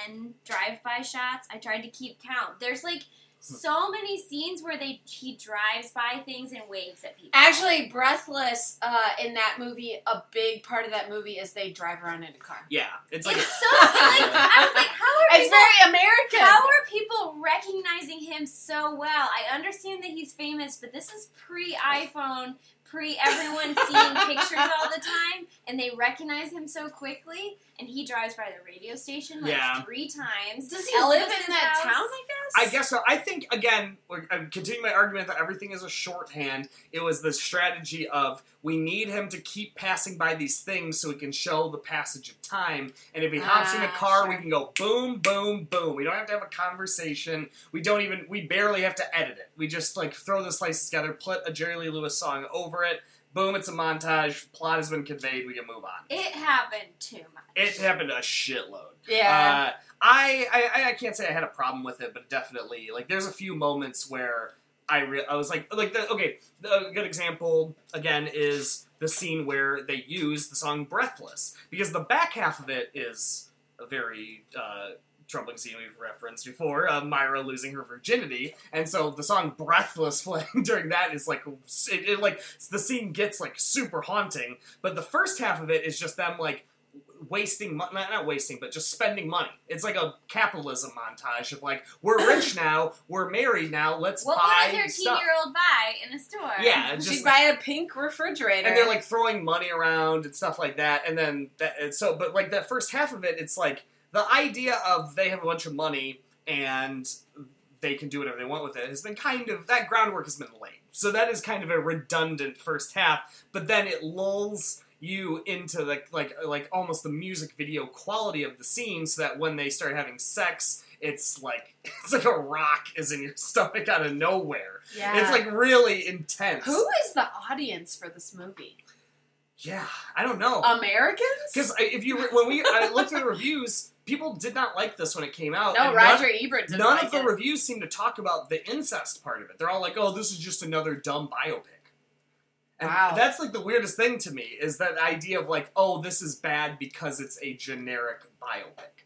K: 10 drive-by shots? I tried to keep count. There's like so many scenes where they he drives by things and waves at people.
E: Actually, Breathless uh, in that movie, a big part of that movie is they drive around in a car.
A: yeah, it's like
K: it's so like I was like, how are
E: It's
K: people,
E: very American.
K: How are people recognizing him so well? I understand that he's famous, but this is pre-iPhone, pre everyone seeing pictures all the time, and they recognize him so quickly. And he drives by the radio station like
A: Yeah.
K: three times.
E: Does he live in that
K: house.
E: town? I guess.
A: I guess so. I think again, I'm continuing my argument that everything is a shorthand. It was the strategy of we need him to keep passing by these things so we can show the passage of time. And if he hops in a
E: Ah,
A: car, we can go boom, boom, boom. We don't have to have a conversation. We don't even. We barely have to edit it. We just like throw the slices together, put a Jerry Lee Lewis song over it. Boom! It's a montage. Plot has been conveyed. We can move on.
K: It happened too much.
A: It happened a shitload.
E: Yeah.
A: Uh, I, I I can't say I had a problem with it, but definitely like there's a few moments where I re- I was like like the, okay a good example again is the scene where they use the song "Breathless" because the back half of it is a very uh, troubling scene we've referenced before uh, Myra losing her virginity and so the song "Breathless" playing during that is like it, it like the scene gets like super haunting but the first half of it is just them like wasting money not, not wasting but just spending money it's like a capitalism montage of like we're rich now we're married now let's
K: What
A: buy
K: would a thirteen-year-old buy in a store?
A: yeah it's
E: She'd buy a pink refrigerator.
A: and they're like throwing money around and stuff like that and then that and so but like that first half of it it's like the idea of they have a bunch of money and they can do whatever they want with it has been kind of that groundwork has been laid so that is kind of a redundant first half but then it lulls you into the like like almost the music video quality of the scene so that when they start having sex it's like it's like a rock is in your stomach out of nowhere
E: yeah.
A: it's like really intense
E: who is the audience for this movie?
A: yeah i don't know
E: Americans?
A: Because if you when we I looked at the reviews, people did not like this when it came out.
E: no, Roger
A: None,
E: Ebert didn't
A: none
E: like
A: of the
E: it.
A: reviews seem to talk about the incest part of it. They're all like, "Oh, this is just another dumb biopic." And
E: Wow.
A: that's like the weirdest thing to me is that idea of like, "Oh, this is bad because it's a generic biopic."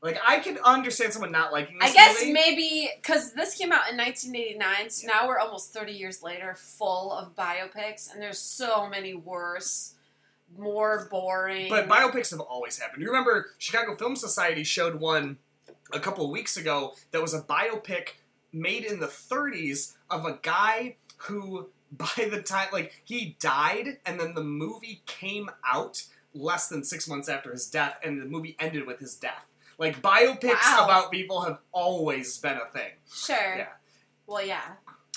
A: Like I can understand someone not liking this
E: I guess
A: movie.
E: maybe because this came out in 1989, so now we're almost 30 years later, full of biopics, and there's so many worse, more boring.
A: But biopics have always happened. You remember Chicago Film Society showed one a couple weeks ago that was a biopic made in the 30s of a guy who, by the time, like, he died and then the movie came out less than six months after his death, and the movie ended with his death. Like, biopics
E: Wow.
A: about people have always been a thing.
E: sure.
A: Yeah.
E: Well, yeah.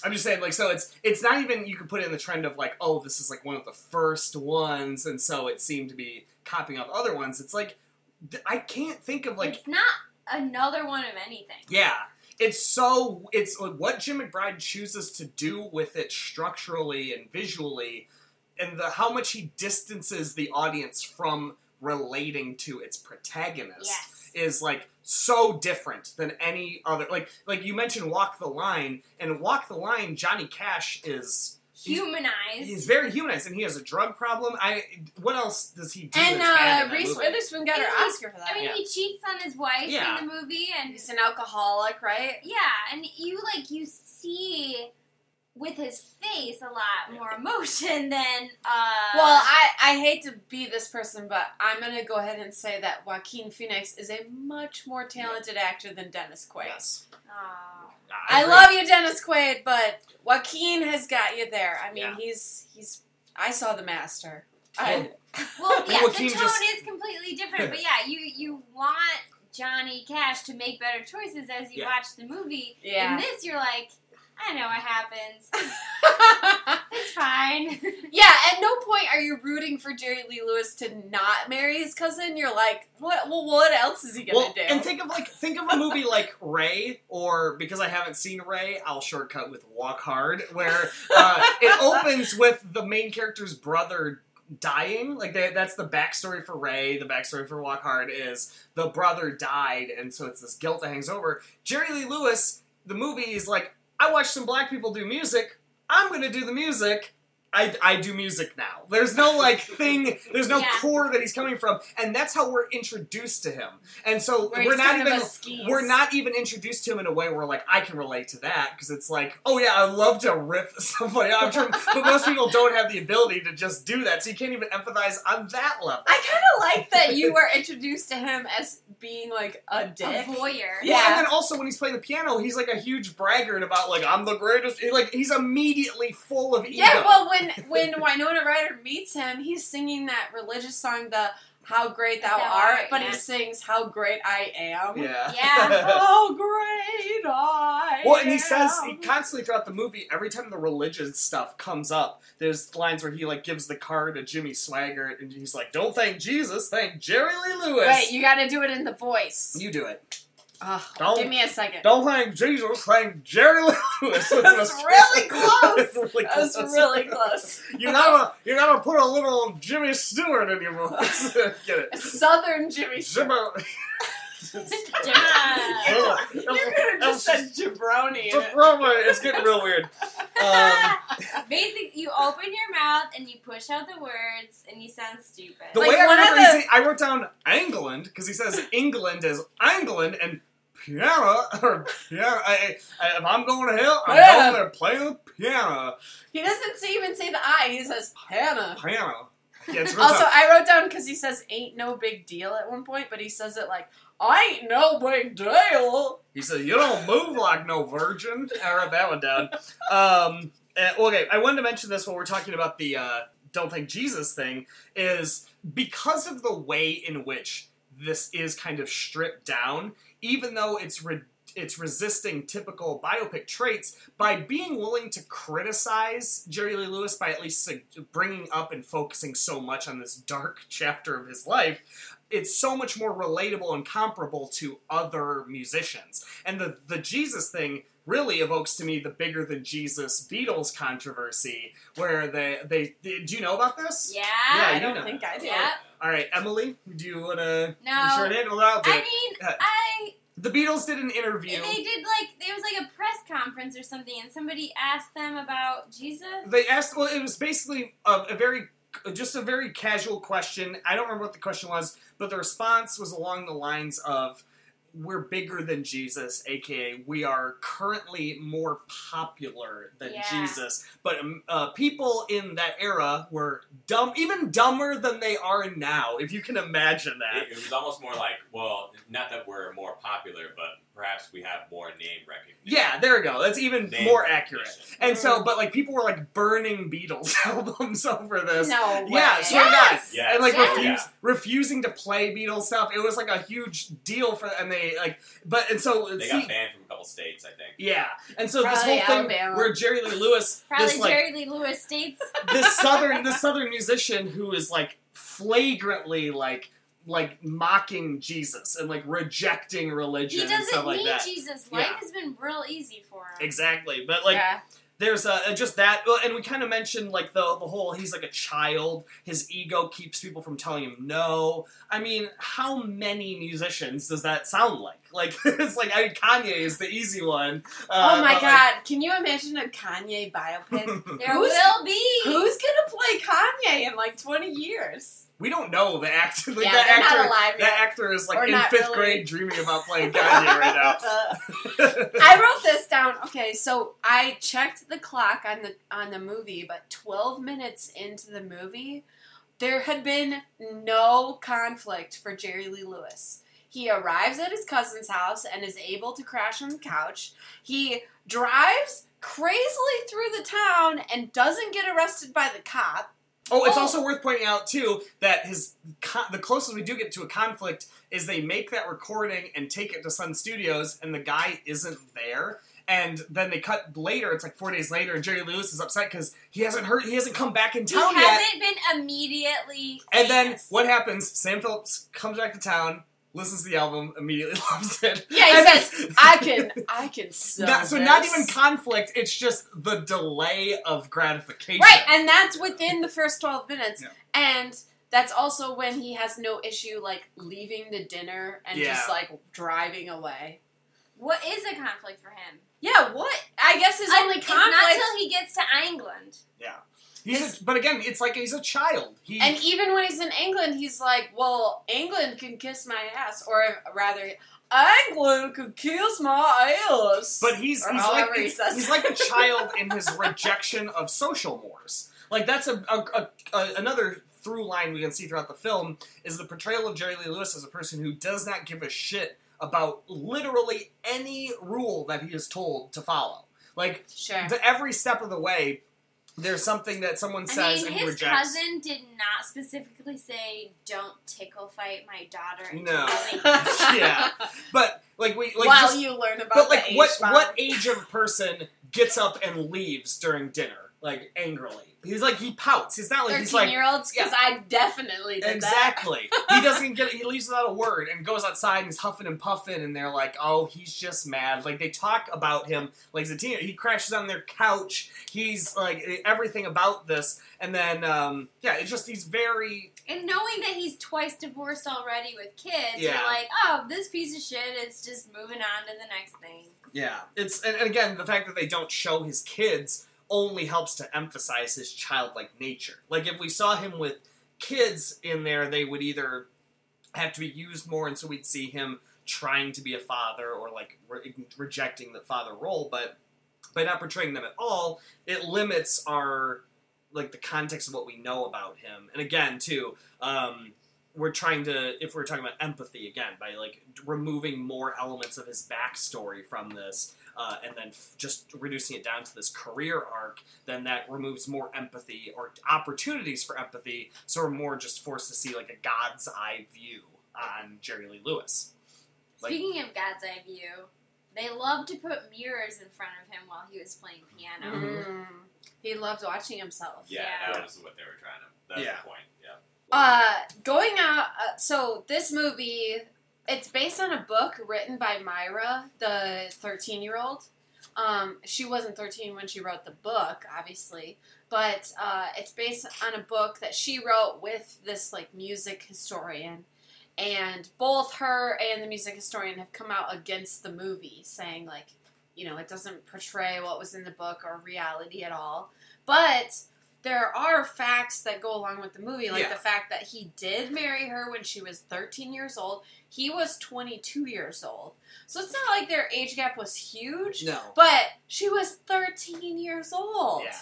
A: I'm just saying, like, so it's it's not even you could put it in the trend of like, oh, this is like one of the first ones, and so it seemed to be copying up other ones. It's like I can't think of like,
K: it's not another one of anything.
A: yeah, it's so it's like, what Jim McBride chooses to do with it structurally and visually, and the how much he distances the audience from relating to its protagonist
K: Yes.
A: is like so different than any other like like you mentioned walk the line and walk the line johnny cash is
K: Humanized.
A: he's very humanized and he has a drug problem i what else does he do
E: And
A: that's bad
E: uh,
A: in that
E: Reese
A: movie?
E: Witherspoon got her
K: he-
E: Oscar for that.
K: I mean,
A: Yeah.
K: he cheats on his wife
A: Yeah.
K: in the movie, and
E: He's an alcoholic, right?
K: yeah, and you like you see with his face a lot more emotion than uh.
E: Well, I, I hate to be this person, but I'm going to go ahead and say that Joaquin Phoenix is a much more talented actor than Dennis Quaid.
A: yes
K: Aw.
E: I,
A: agree.
E: love you, Dennis Quaid, but Joaquin has got you there. I mean,
A: Yeah.
E: he's he's. I saw the master. I, oh.
K: Well, yeah,
A: Joaquin
K: the tone
A: just-
K: is completely different, but yeah, you you want Johnny Cash to make better choices as you
A: Yeah.
K: watch the movie.
E: Yeah.
K: In this, you're like, I know what happens. it's fine.
E: Yeah, at no point are you rooting for Jerry Lee Lewis to not marry his cousin. You're like, what? Well, what else is he gonna
A: Well,
E: do?
A: and think of like think of a movie like Ray, or because I haven't seen Ray, I'll shortcut with Walk Hard, where uh, it opens with the main character's brother dying. Like they, that's the backstory for Ray. The backstory for Walk Hard is the brother died, and so it's this guilt that hangs over. Jerry Lee Lewis, the movie is like, I watched some black people do music. I'm gonna do the music. I, I do music now. There's no like thing. There's no
K: Yeah.
A: core that he's coming from, and that's how we're introduced to him. And so
E: Where
A: we're not even we're not even introduced to him in a way where like I can relate to that because it's like oh yeah I love to rip somebody out, I'm trying- but most people don't have the ability to just do that, so you can't even empathize on that level.
E: I kind of like that you were introduced to him as being like a dick.
K: A voyeur.
A: Well, and then also when he's playing the piano, he's like a huge braggart about like I'm the greatest. Like he's immediately full of ego.
E: Yeah, well, when when Winona Ryder meets him, he's singing that religious song, the "How Great Thou,
K: Thou
E: Art,"
K: Art,
E: but
K: yeah.
E: he sings "How Great I Am."
A: yeah,
K: Yeah.
E: How great I
A: Well, and he says he constantly throughout the movie, every time the religious stuff comes up, there's lines where he like gives the card to Jimmy Swaggart, and he's like, "Don't thank Jesus, thank Jerry Lee Lewis."
E: Wait, you got to do it in the voice.
A: you do it.
E: Ugh,
A: Don't-
E: give me a second.
A: Don't thank Jesus, thank Jerry Lewis.
E: That's really close.
A: That's really
E: That's
A: close.
E: really close.
A: You gotta, you gotta put a little Jimmy Stewart in your voice. Get it?
E: Southern Jimmy. Stewart.
A: Jimmy.
K: Yeah.
E: You could have just said jabroni. in it.
A: It's getting real weird. Um,
K: Basically, you open your mouth and you push out the words and you sound stupid.
A: the
E: Like
A: way I remember,
E: the-
A: say, I wrote down England because he says England is England and piano or piano. I, I, if I'm going to hell, I'm
E: Yeah.
A: going there to play the piano.
E: He doesn't say, even say the I. He says piano.
A: Piano. Yeah,
E: Also,
A: tough.
E: I wrote down because he says "ain't no big deal" at one point, but he says it like "I ain't no big deal."
A: He said, "You don't move like no virgin." I wrote that one down. Um, okay, I wanted to mention this when we're talking about the uh, "Don't Think Jesus" thing. Is because of the way in which this is kind of stripped down, even though it's re- it's resisting typical biopic traits by being willing to criticize Jerry Lee Lewis by at least bringing up and focusing so much on this dark chapter of his life it's so much more relatable and comparable to other musicians. And the the Jesus thing really evokes to me the bigger than Jesus Beatles controversy, where they they, do you know about this?
K: yeah.
A: Yeah,
E: I don't
A: know.
E: think I do.
K: Yep.
A: All right, Emily, do you want to
K: No.
A: sure handle that?
K: I mean,
A: Uh,
K: I
A: the Beatles did an interview.
K: they did like there was like a press conference or something, and somebody asked them about Jesus.
A: They asked. Well, it was basically a, a very, just a very casual question. I don't remember what the question was, but the response was along the lines of, "We're bigger than Jesus, aka we are currently more popular than
K: Yeah.
A: Jesus." But um, uh, people in that era were dumb, even dumber than they are now. If you can imagine that.
L: It, it was almost more like, well, not that we're more popular, but perhaps we have more name recognition.
A: Yeah, there we go. That's even
L: Name
A: more accurate. And so, but like people were like burning Beatles albums over this.
E: No
A: Yeah,
E: way.
A: swear to God.
K: Yes!
L: Yes.
A: and like
K: Yes!
A: refuse,
L: Yeah.
A: refusing to play Beatles stuff. It was like a huge deal for, and they like, but and so
L: They
A: see,
L: got banned from a couple states, I think.
A: yeah, and so this
E: Probably
A: whole thing
E: Alabama.
A: where Jerry Lee Lewis,
K: Probably
A: this like
K: Jerry Lee Lewis states.
A: this southern this southern musician who is like flagrantly like like mocking Jesus and like rejecting religion
K: He
A: and
K: doesn't
A: stuff like
K: need
A: that.
K: Jesus. Life
A: Yeah.
K: has been real easy for him.
A: Exactly, but like
E: yeah.
A: there's uh, just that and we kind of mentioned like the the whole he's like a child his ego keeps people from telling him no i mean how many musicians does that sound like like it's like i mean kanye is the easy one uh,
E: oh my
A: but,
E: god! Can you imagine a Kanye biopic?
K: There
E: Who's-
K: will be.
E: Who's gonna play Kanye in like twenty years?
A: We don't know the actor like,
E: Yeah,
A: that
E: they're not
A: actor
E: alive
A: that
E: yet.
A: actor is like in fifth
E: really.
A: grade dreaming about playing kanye right now
E: I wrote this down. Okay, so I checked the clock on the on the movie, but 12 minutes into the movie, there had been no conflict for Jerry Lee Lewis. He arrives at his cousin's house and is able to crash on the couch. He drives crazily through the town and doesn't get arrested by the cop.
A: Oh, it's
E: Oh.
A: also worth pointing out too that his co- the closest we do get to a conflict is they make that recording and take it to Sun Studios, and the guy isn't there. And then they cut later. It's like four days later, and Jerry Lewis is upset because he hasn't heard, he hasn't come back in
K: He
A: town yet.
K: hasn't been immediately.
A: And then what happens? Sam Phillips comes back to town, listens to the album, immediately loves it.
E: Yeah, he
A: And
E: says, "I can, I can sell
A: Not- so not even conflict. It's just the delay of gratification.
E: Right, and that's within the first 12 minutes.
A: Yeah.
E: And that's also when he has no issue, like, leaving the dinner and just, like, driving away.
K: What is a conflict for him?
E: Yeah, what? I guess his
K: I-
E: only
K: it's
E: conflict.
K: not till he gets to England.
A: Yeah. He's a, but again, it's like he's a child. He
E: and even when he's in England, he's like, well, England can kiss my ass. Or rather, England can kiss my ass.
A: But he's he's like
E: he
A: he's, like a child in his rejection of social mores. Like that's a, a, a, another through line we can see throughout the film is the portrayal of Jerry Lee Lewis as a person who does not give a shit about literally any rule that he is told to follow. Like
E: Sure.
A: the, every step of the way, there's something that someone
K: I
A: says
K: mean,
A: and he
K: his
A: rejects.
K: cousin did not specifically say, "Don't tickle fight my daughter."
A: No. yeah, but like we like
E: While
A: just-
E: you learn about
A: But like,
E: the
A: what
E: H-bomb.
A: what age of person gets up and leaves during dinner, like angrily? He's like he pouts. He's not like he's like
E: 13 year olds? Because
A: Yeah.
E: I definitely did
A: exactly. he doesn't get. He leaves without a word and goes outside and he's huffing and puffing, and they're like, "Oh, he's just mad." Like they talk about him like he's a teenager. He crashes on their couch. He's like everything about this, and then um, yeah, it's just he's very
K: And knowing that he's twice divorced already with kids,
A: Yeah.
K: you're like, "Oh, this piece of shit is just moving on to the next thing."
A: Yeah, it's and, and again the fact that they don't show his kids only helps to emphasize his childlike nature. Like if we saw him with kids in there, they would either have to be used more, and so we'd see him trying to be a father or like re- rejecting the father role. But by not portraying them at all, it limits our like the context of what we know about him. And again, too, um, we're trying to if we're talking about empathy again by like removing more elements of his backstory from this uh, and then f- just reducing it down to this career arc then that removes more empathy or opportunities for empathy so we're more just forced to see like a god's eye view on jerry lee lewis Like-
K: Speaking of God's eye view, they loved to put mirrors in front of him while he was playing piano.
E: Mm. He loved watching himself.
L: Yeah,
K: Yeah.
L: that was what they were trying to. That's
A: Yeah.
L: the point. Yeah.
E: Uh, going out. Uh, so this movie, it's based on a book written by Myra, the thirteen-year-old. Um, she wasn't thirteen when she wrote the book, obviously, but uh, it's based on a book that she wrote with this like music historian. And both her and the music historian have come out against the movie, saying like, you know, it doesn't portray what was in the book or reality at all. But there are facts that go along with the movie, like
A: Yeah.
E: the fact that he did marry her when she was 13 years old. He was 22 years old. So it's not like their age gap was huge,
A: no
E: but she was 13 years old.
A: yeah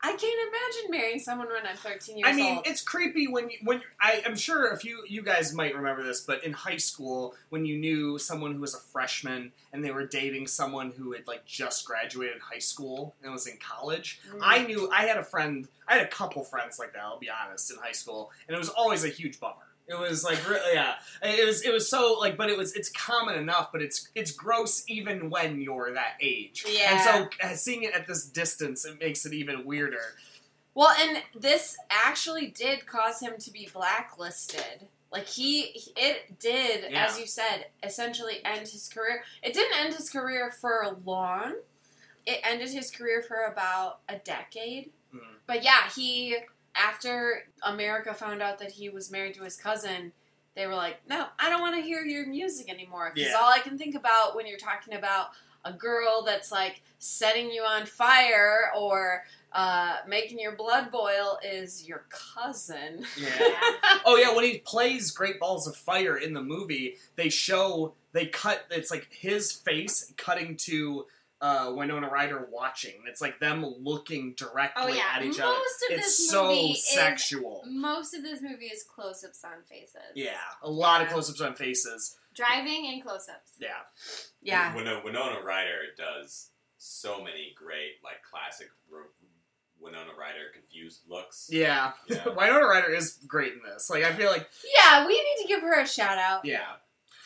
E: I can't imagine marrying someone when I'm 13 years old.
A: I mean,
E: old.
A: it's creepy when you, when I, I'm sure a few you guys might remember this, but in high school, when you knew someone who was a freshman and they were dating someone who had like just graduated high school and was in college,
E: Mm.
A: I knew I had a friend, I had a couple friends like that. I'll be honest, in high school, and it was always a huge bummer. It was like, really, yeah, it was it was so like, but it was it's common enough, but it's it's gross even when you're that age.
E: Yeah.
A: and so uh, seeing it at this distance, it makes it even weirder.
E: Well, and this actually did cause him to be blacklisted. Like he, it did,
A: Yeah.
E: as you said, essentially end his career. It didn't end his career for long. It ended his career for about a decade.
A: Mhm.
E: But yeah, he after America found out that he was married to his cousin, they were like, "No, I don't want to hear your music anymore." Because
A: Yeah.
E: all I can think about when you're talking about a girl that's like setting you on fire or uh, making your blood boil is your cousin.
A: Yeah. oh yeah, when he plays Great Balls of Fire in the movie, they show they cut. It's like his face cutting to uh, Winona Ryder watching. It's like them looking directly
K: Oh, yeah.
A: at each
K: Most
A: other.
K: of
A: it's
K: this
A: so
K: movie is-
A: sexual.
K: Most of this movie is close-ups on faces.
A: Yeah, a lot of close-ups on faces.
K: Driving and close-ups.
A: Yeah,
E: Yeah.
L: Winona, Winona Ryder does so many great, like, classic ro- Winona Ryder confused looks.
A: Yeah,
L: Yeah.
A: Winona Ryder is great in this. Like I feel like
E: Yeah, we need to give her a shout out.
A: yeah.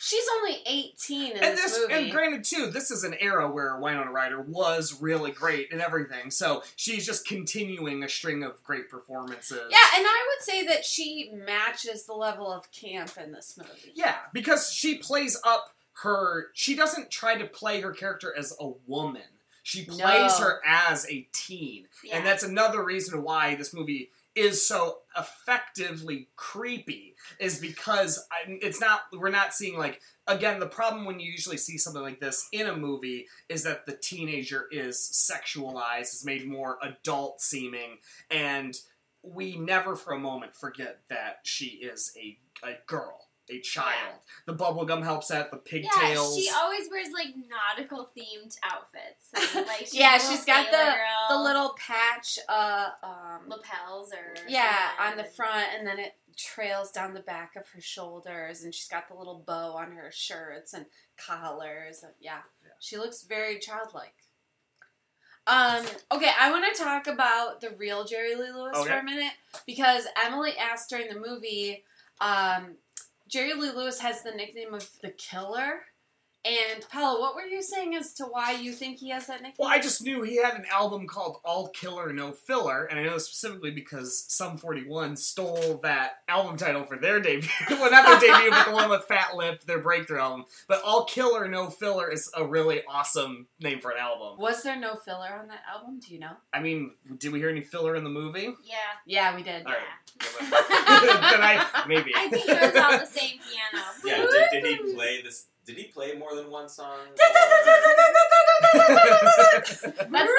E: She's only 18 in
A: And
E: this,
A: this,
E: movie.
A: and granted too, this is an era where Winona Ryder was really great and everything. So she's just continuing a string of great performances.
E: yeah, and I would say that she matches the level of camp in this movie.
A: Yeah, because she plays up her. She doesn't try to play her character as a woman. She plays
E: No.
A: her as a teen,
K: Yeah.
A: and that's another reason why this movie is so effectively creepy. Is because I, it's not. We're not seeing like again the problem when you usually see something like this in a movie is that the teenager is sexualized, is made more adult seeming, and we never for a moment forget that she is a, a girl, a child. The bubblegum helps out, the pigtails.
K: Yeah,
A: pigtails.
K: she always wears like nautical themed outfits. And, like, she's
E: yeah, she's got the
K: girl,
E: the little patch uh um
K: lapels or
E: yeah,
K: something.
E: on the front and then it trails down the back of her shoulders and she's got the little bow on her shirts and collars and yeah. She looks very childlike. Um okay, I want to talk about the real Jerry Lee Lewis for a minute because Emily asked during the movie um Jerry Lee Lewis has the nickname of the killer. And Paolo, what were you saying as to why you think he has that nickname?
A: Well, I just knew he had an album called All Killer No Filler, and I know specifically because Sum 41 stole that album title for their debut. well, not their debut, but the one with Fat Lip, their breakthrough album. But All Killer No Filler is a really awesome name for an album.
E: Was there no filler on that album? Do you know?
A: I mean, did we hear any filler in the movie?
K: Yeah.
E: Yeah, we did.
A: All right. then I maybe.
K: I think it was on the same piano.
L: Yeah, did, did he play this? Did he play more than one song?
E: That's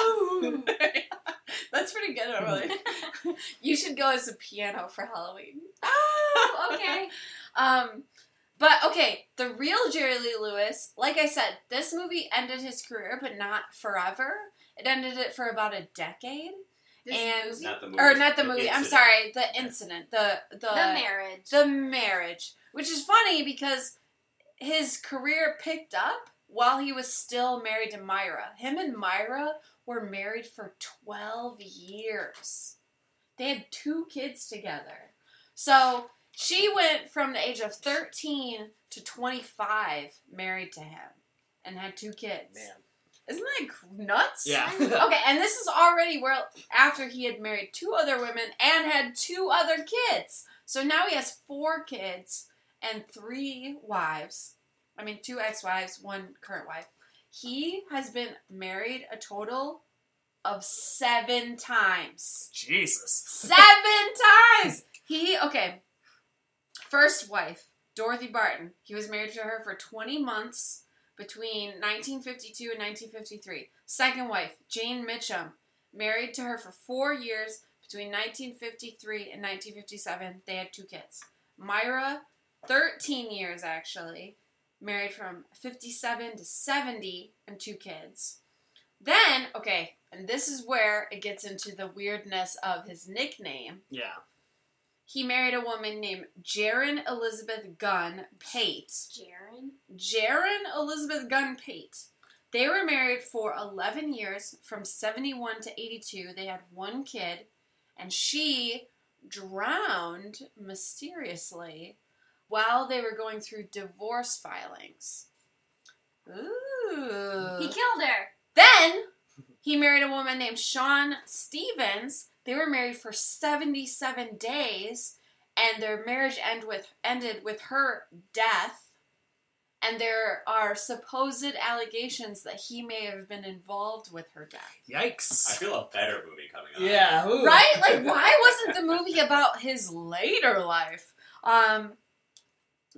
E: the. That's pretty good, really. you should go as a piano for Halloween.
K: Oh, okay.
E: Um, but okay, the real Jerry Lee Lewis, like I said, this movie ended his career, but not forever. It ended it for about a decade.
K: This
E: and
K: movie?
L: Not the movie.
E: or not the
L: the
E: movie. I'm sorry, the incident, the the
K: The marriage.
E: the marriage, which is funny because his career picked up while he was still married to Myra. Him and Myra were married for 12 years. They had two kids together. So she went from the age of 13 to 25 married to him and had two kids.
A: Man.
E: Isn't that nuts?
A: Yeah.
E: okay, and this is already where after he had married two other women and had two other kids. So now he has four kids and three wives. I mean, two ex-wives, one current wife. He has been married a total of seven times.
A: Jesus.
E: Seven times. He okay. First wife, Dorothy Barton. He was married to her for 20 months between 1952 and 1953. Second wife, Jane Mitchum, married to her for 4 years between 1953 and 1957. They had two kids. Myra, 13 years actually, married from 57 to 70 and two kids. Then, okay, and this is where it gets into the weirdness of his nickname.
A: Yeah.
E: He married a woman named Jaren Elizabeth Gunn Pate.
K: Jaren?
E: Jaren Elizabeth Gunn Pate. They were married for 11 years, from 71 to 82. They had one kid, and she drowned mysteriously while they were going through divorce filings. Ooh.
K: He killed her.
E: Then he married a woman named Shawn Stephens. They were married for 77 days, and their marriage end with, ended with her death. And there are supposed allegations that he may have been involved with her death.
A: Yikes.
L: I feel a better movie coming on.
A: Yeah. ooh.
E: Right? Like, why wasn't the movie about his later life? Um,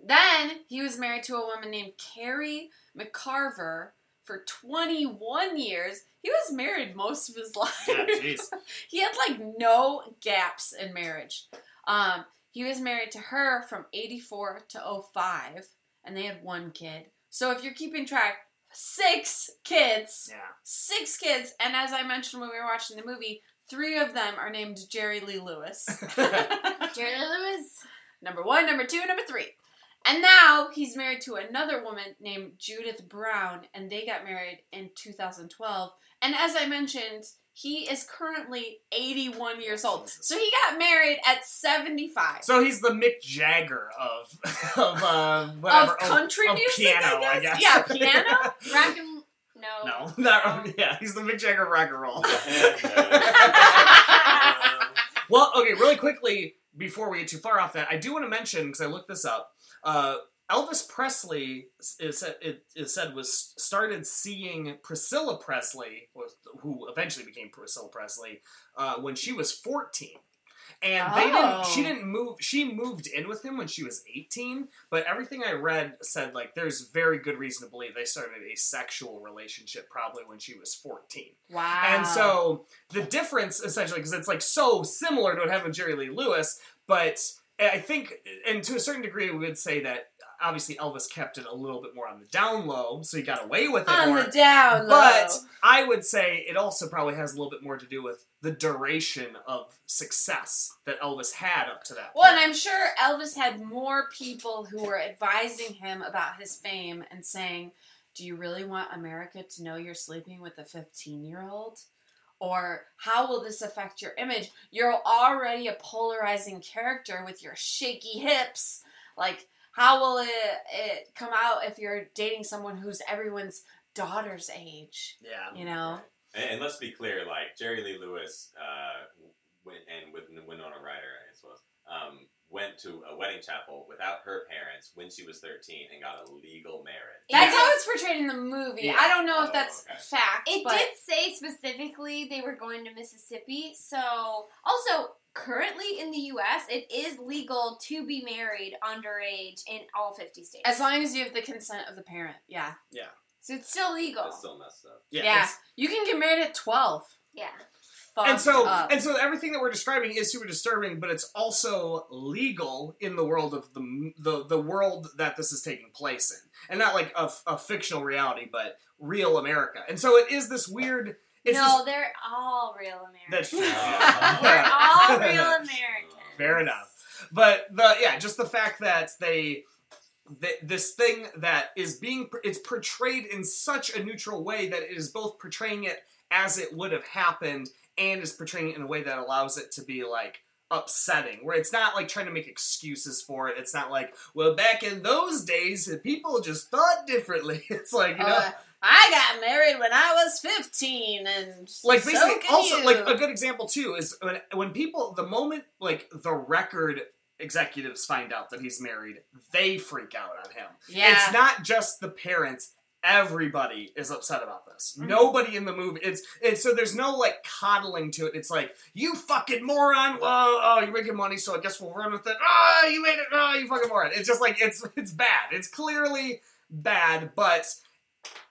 E: then he was married to a woman named Kerrie McCarver for 21 years. He was married most of his life.
A: Yeah, jeez.
E: he had like no gaps in marriage. Um, he was married to her from 84 to 05, and they had one kid. So if you're keeping track, six kids.
A: Yeah.
E: Six kids, and as I mentioned when we were watching the movie, three of them are named Jerry Lee Lewis.
K: Jerry Lee Lewis.
E: number one, number two, number three. And now he's married to another woman named Judith Brown, and they got married in 2012. And as I mentioned, he is currently 81 years old. So he got married at 75.
A: So he's the Mick Jagger of of uh, whatever
E: Of country
A: of
E: music,
A: piano,
E: I
A: I
E: guess?
A: guess.
E: Yeah, piano?
K: Rock and no.
A: no, not, yeah, he's the Mick Jagger of rock and roll. well, okay, really quickly before we get too far off that, I do want to mention because I looked this up. Uh, Elvis Presley is said, it is said was started seeing Priscilla Presley, who eventually became Priscilla Presley, uh, when she was fourteen. And they didn't. She
E: Oh.
A: didn't move. She moved in with him when she was eighteen. But everything I read said like there's very good reason to believe they started a sexual relationship probably when she was fourteen.
E: Wow.
A: And so the difference, essentially, because it's like so similar to what happened with Jerry Lee Lewis, but I think, and to a certain degree, we would say that obviously Elvis kept it a little bit more on the down low, so he got away with it
E: On
A: more.
E: the down low.
A: But I would say it also probably has a little bit more to do with the duration of success that Elvis had up to that
E: Well, and. I'm sure Elvis had more people who were advising him about his fame and saying, Do you really want America to know you're sleeping with a 15 year old? Or how will this affect your image? You're already a polarizing character with your shaky hips. Like, how will it, it come out if you're dating someone who's everyone's daughter's age?
A: yeah.
E: You know?
L: And, and let's be clear, like Jerry Lee Lewis uh, went and with Winona Ryder, I guess was, um, went to a wedding chapel without her parents when she was 13 and got a legal marriage.
E: That's how it's portrayed in the movie.
A: Yeah.
E: I don't know
L: Oh,
E: if that's
L: okay.
E: fact.
K: It
E: but
K: did say specifically they were going to Mississippi. So, also, currently in the U.S., it is legal to be married underage in all 50 states.
E: As long as you have the consent of the parent, yeah. Yeah.
K: So it's still legal.
L: It's still messed up.
A: Yeah.
E: Yeah. You can get married at 12.
K: Yeah.
A: And so
E: up.
A: and so everything that we're describing is super disturbing but it's also legal in the world of the the, the world that this is taking place in and not like a, a fictional reality but real america and so it is this weird it's
K: no,
A: this,
K: they're all real Americans.
A: that's true
K: They're all real Americans.
A: fair enough but the yeah just the fact that they th- this thing that is being it's portrayed in such a neutral way that it is both portraying it as it would have happened and is portraying it in a way that allows it to be like upsetting where it's not like trying to make excuses for it it's not like well back in those days people just thought differently it's like you know
E: Uh, I got married when I was 15 and
A: like basically also
E: you.
A: like a good example too is when when people the moment like the record executives find out that he's married they freak out on him
E: yeah.
A: it's not just the parents everybody is upset about this.
E: Mhm.
A: nobody in the movie it's it's so there's no like coddling to it. It's like you fucking moron. Well oh you're making money so i guess we'll run with it. Oh you made it. Oh you fucking moron. It's just like it's it's bad. It's clearly bad but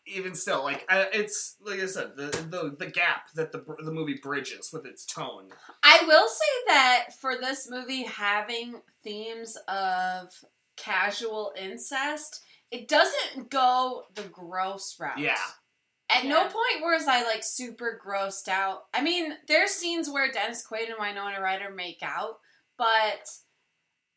A: even still like uh, it's like i said the, the the gap that the the movie bridges with its tone.
E: I will say that for this movie having themes of casual incest, it doesn't go the gross route.
A: yeah
E: At no point was I like super grossed out. I mean, there's scenes where Dennis Quaid and Winona Ryder make out, but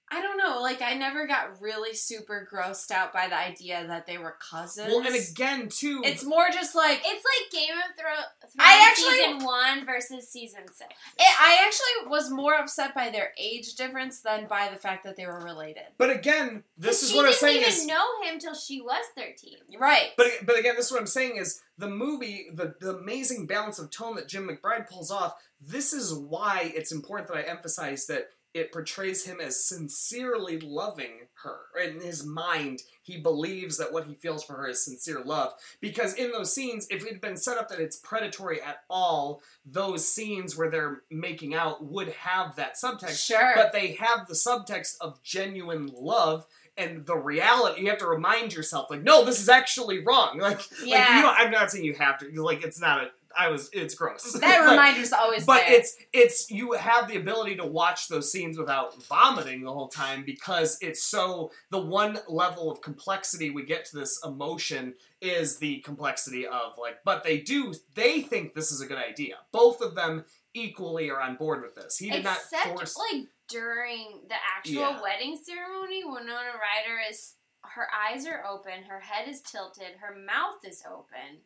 E: I don't know. Like, I never got really super grossed out by the idea that they were cousins.
A: well and again too
E: it's more just like
K: It's like Game of Thro- Thrones
E: I actually-
K: season one versus season six.
E: It, I actually was more upset by their age difference than by the fact that they were related.
A: but again this is what i'm
K: didn't
A: saying
K: even
A: is
K: know him till she was thirteen.
E: Right.
A: But but again, this is what I'm saying is the movie, the, the amazing balance of tone that Jim McBride pulls off. This is why it's important that I emphasize that it portrays him as sincerely loving her. In his mind, he believes that what he feels for her is sincere love. Because in those scenes, if it had been set up that it's predatory at all, those scenes where they're making out would have that subtext.
E: Sure.
A: But they have the subtext of genuine love and the reality. You have to remind yourself, like, no, this is actually wrong. Like, like
E: Yeah.
A: you know, I'm not saying you have to. Like, it's not a. I was. It's gross.
E: that reminder's always
A: but
E: there.
A: it's it's you have the ability to watch those scenes without vomiting the whole time because it's so the one level of complexity we get to this emotion is the complexity of like but they do they think this is a good idea both of them equally are on board with this he did
K: Except
A: not force
K: like during the actual
A: Yeah.
K: wedding ceremony, Winona Ryder is her eyes are open, her head is tilted, her mouth is open,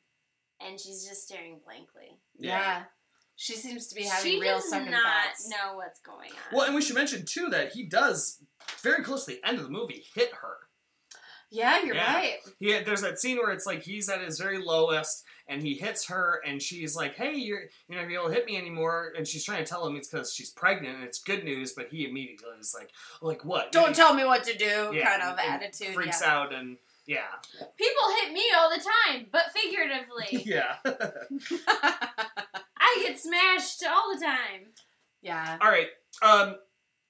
K: and she's just staring blankly.
E: yeah. She seems to be having
K: she
E: real
K: does
E: second
K: not
E: thoughts.
K: know what's going on.
A: Well, and we should mention too that he does very close to the end of the movie hit her.
E: Yeah, you're
A: Yeah.
E: right.
A: Yeah, there's that scene where it's like he's at his very lowest and he hits her and she's like, "Hey, you're you're not gonna be able to hit me anymore." And she's trying to tell him it's because she's pregnant and it's good news, but he immediately is like, "Like what?
E: Don't tell me what to do,
A: Yeah,
E: kind of
A: and
E: attitude.
A: Freaks
E: yeah.
A: out and yeah,
K: People hit me all the time, but figuratively.
A: yeah.
K: I get smashed all the time.
E: Yeah.
A: All right. Um,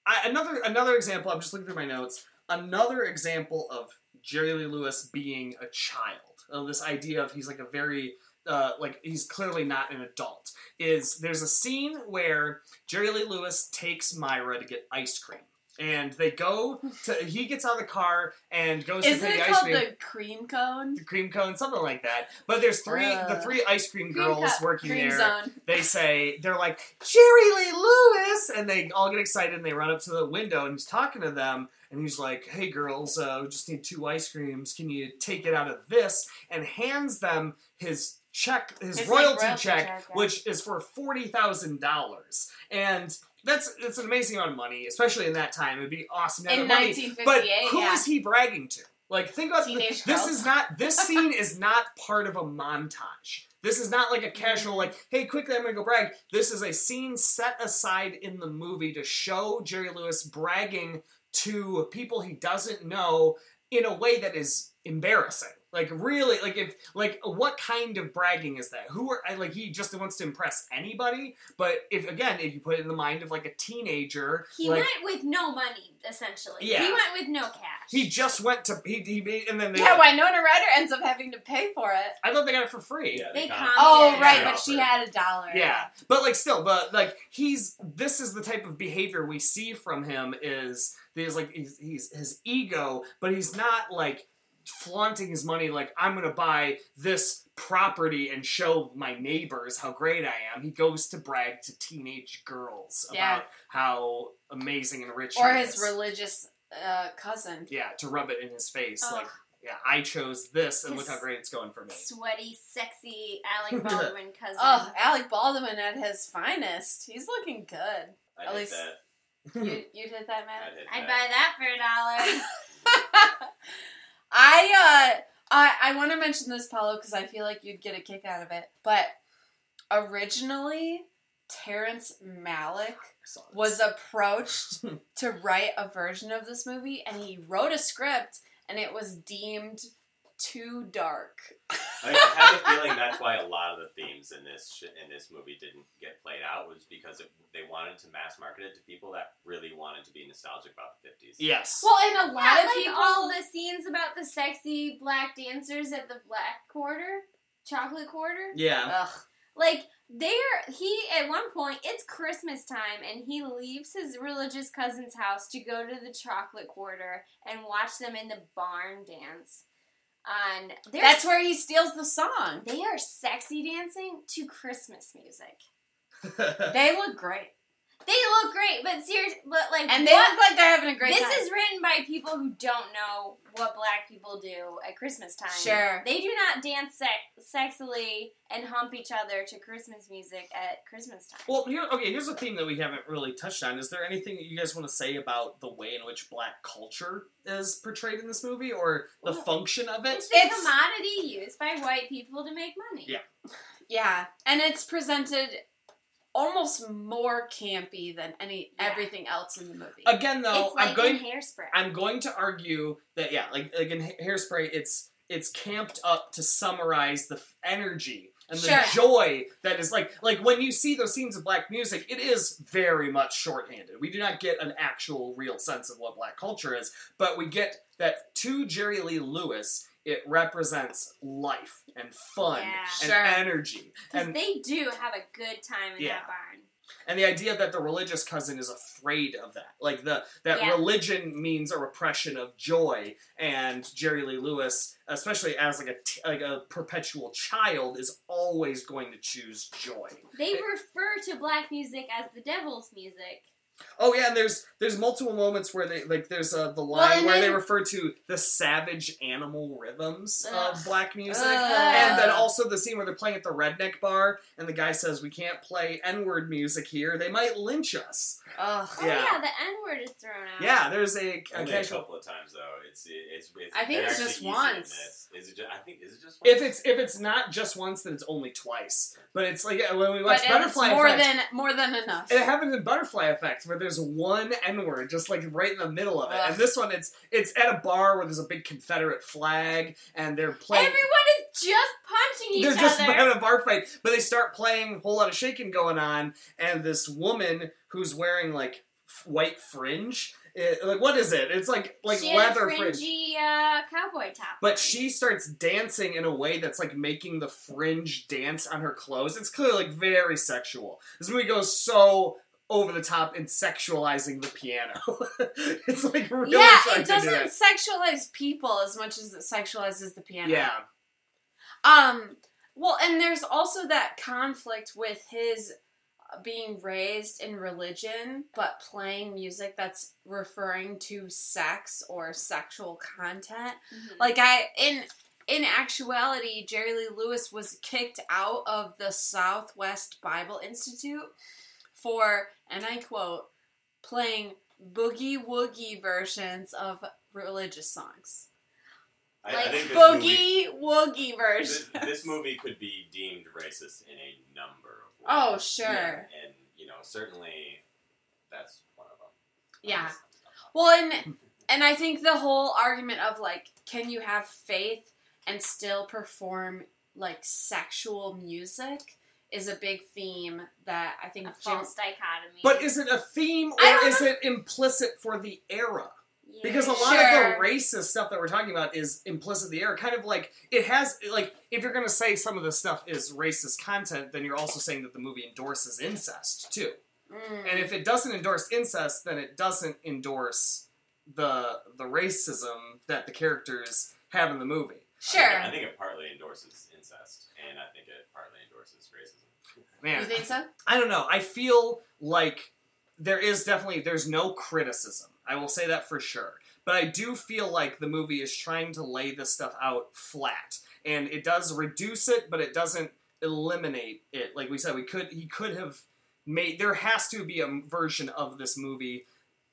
A: I, another another example. I'm just looking through my notes. Another example of Jerry Lee Lewis being a child. Of this idea of he's like a very uh, like he's clearly not an adult. Is there's a scene where Jerry Lee Lewis takes Myra to get ice cream. And they go to. He gets out of the car and goes
E: Isn't
A: to the ice cream.
E: the cream cone?
A: the cream cone, something like that. But there's three, the
E: Uh,
A: three ice cream
E: cream
A: girls
E: cup,
A: working
E: cream
A: there.
E: zone.
A: They say they're like Jerry Lee Lewis, and they all get excited and they run up to the window and he's talking to them. And he's like, "Hey girls, uh, we just need two ice creams. Can you take it out of this?" And hands them his check, his,
E: His, like,
A: royalty,
E: royalty
A: check,
E: check, yeah.
A: which is for forty thousand dollars. And that's it's an amazing amount of money, especially in that time. It'd be awesome to have
E: In
A: that money. But
E: 1958,
A: who
E: yeah.
A: is he bragging to? Like, think about
E: Teenage
A: this. Is not this scene is not part of a montage. This is not like a casual like, hey, quickly, I'm gonna go brag. This is a scene set aside in the movie to show Jerry Lewis bragging to people he doesn't know in a way that is embarrassing. Like really, like if like what kind of bragging is that? Who are like? He just wants to impress anybody. But if again, if you put it in the mind of like a teenager,
K: He
A: like,
K: went with no money, essentially.
A: Yeah.
K: He went with no cash.
A: he just went to he, he made- and then they
E: Yeah, Winona Ryder ends up having to pay for it.
A: I thought they got it for free.
L: Yeah,
K: They
L: got-
E: Oh, right,
L: Yeah.
E: but she had a dollar.
A: Yeah, but like still, but like he's this is the type of behavior we see from him is there's like he's, he's his ego, but he's not like flaunting his money like I'm gonna buy this property and show my neighbors how great I am. He goes to brag to teenage girls
E: Yeah.
A: about how amazing and rich
E: Or
A: he
E: his
A: is.
E: religious uh, cousin.
A: yeah, to rub it in his face
K: Ugh.
A: like yeah, I chose this and look how great it's going for me.
K: Sweaty, sexy Alec Baldwin cousin.
E: Oh, Alec Baldwin at his finest. He's looking good.
L: I
E: At
L: did
E: least-
L: that.
E: You, you did that,
L: I
E: Matt?
L: did
K: I'd
L: that.
K: buy that for a dollar.
E: I uh I I want to mention this Paolo because I feel like you'd get a kick out of it. But originally Terrence Malick was approached to write a version of this movie and he wrote a script and it was deemed too dark.
L: I, I have a feeling that's why a lot of the themes in this sh- in this movie didn't get played out was because it, they wanted to mass market it to people that really wanted to be nostalgic about the fifties.
A: yes.
E: Well, and a lot
K: yeah,
E: of
K: like
E: people
K: all the scenes about the sexy black dancers at the Black Quarter, Chocolate Quarter.
A: yeah.
E: Ugh.
K: Like they're he at one point it's Christmas time and he leaves his religious cousin's house to go to the chocolate quarter and watch them in the barn dance. On
E: That's where he steals the song.
K: they are sexy dancing to Christmas music.
E: They look great.
K: They look great, but seriously, but like
E: And they
K: what-
E: look like they're having a great
K: this
E: time.
K: is written by people who don't know what black people do at Christmas time.
E: Sure.
K: They do not dance sex- sexily and hump each other to Christmas music at Christmas time.
A: Well, here, okay. Here's a theme that we haven't really touched on. Is there anything that you guys want to say about the way in which black culture is portrayed in this movie, or the
K: Well,
A: function of it?
K: It's the
E: It's-
K: commodity used by white people to make money.
A: Yeah.
E: Yeah, and it's presented almost more campy than any
K: Yeah.
E: everything else in the movie.
A: Again, though,
K: like
A: I'm going.
K: in hairspray.
A: I'm going to argue that yeah, like like in Ha- Hairspray, it's it's camped up to summarize the f- energy and the joy that is like like when you see those scenes of black music, it is very much shorthanded. We do not get an actual real sense of what black culture is, but we get that to Jerry Lee Lewis, it represents life and fun
K: Yeah.
A: and
E: Sure.
A: energy and
K: they do have a good time in
A: Yeah.
K: that barn.
A: and the idea that the religious cousin is afraid of that like the that
K: Yeah.
A: religion means a repression of joy and jerry lee lewis especially as like a t- like a perpetual child is always going to choose joy
K: They refer to black music as the devil's music.
A: Oh yeah, and there's there's multiple moments where they like there's uh, the line
E: and
A: where they refer to the savage animal rhythms
E: Ugh.
A: of black music,
E: Ugh.
A: and then also the scene where they're playing at the redneck bar, and the guy says we can't play N word music here; they might lynch us.
E: Ugh.
K: Oh
A: Yeah.
K: yeah, the N word is thrown out.
A: Yeah, there's a, a
L: Only a couple of times though. It's it's. it's
E: I think it's just once.
L: Is it? Just, I think is it just once?
A: If it's if it's not just once, then it's only twice. But it's like when we watch
E: But it's
A: Butterfly
E: more
A: Effect.
E: than more than enough.
A: It happens in Butterfly Effect where there's one N word just like right in the middle of it,
E: Ugh.
A: and this one it's it's at a bar where there's a big Confederate flag and they're playing.
K: Everyone is just punching each other.
A: they're just having a bar fight, but they start playing a whole lot of shaking going on, and this woman who's wearing like f- white fringe, it, like what is it? It's like like
K: she
A: leather
K: a
A: fringe.
K: fringy uh, cowboy top.
A: But she starts dancing in a way that's like making the fringe dance on her clothes. It's clearly like very sexual. This movie goes so over the top and sexualizing the piano. it's like really
E: yeah,
A: trying
E: it
A: to do
E: doesn't
A: that.
E: sexualize people as much as it sexualizes the piano.
A: Yeah.
E: Um. Well, and there's also that conflict with his uh, being raised in religion, but playing music that's referring to sex or sexual content.
K: Mhm.
E: Like I in in actuality, Jerry Lee Lewis was kicked out of the Southwest Bible Institute for, and I quote, playing boogie woogie versions of religious songs.
L: I, I
E: Like
L: think this movie,
E: boogie woogie versions.
L: this, this movie could be deemed racist in a number of ways.
E: Oh, sure.
L: And you know, certainly that's one of them.
E: Yeah. Well, and and I think the whole argument of like, can you have faith and still perform like sexual music is a big theme that I think
K: a
E: Jim.
K: false dichotomy.
A: But is it a theme or is
E: know.
A: it implicit for the era? Because a lot
E: Sure.
A: of the racist stuff that we're talking about is implicit in the era. Kind of like it has like if you're gonna say some of the stuff is racist content, then you're also saying that the movie endorses incest too.
E: Mm.
A: And if it doesn't endorse incest, then it doesn't endorse the the racism that the characters have in the movie.
E: Sure.
L: I think, I think it partly endorses incest, and I think it partly endorses racism.
A: Man,
E: you think so?
A: I don't know. I feel like there is definitely there's no criticism. I will say that for sure. But I do feel like the movie is trying to lay this stuff out flat. And it does reduce it, but it doesn't eliminate it. Like we said, we could he could have made there has to be a version of this movie,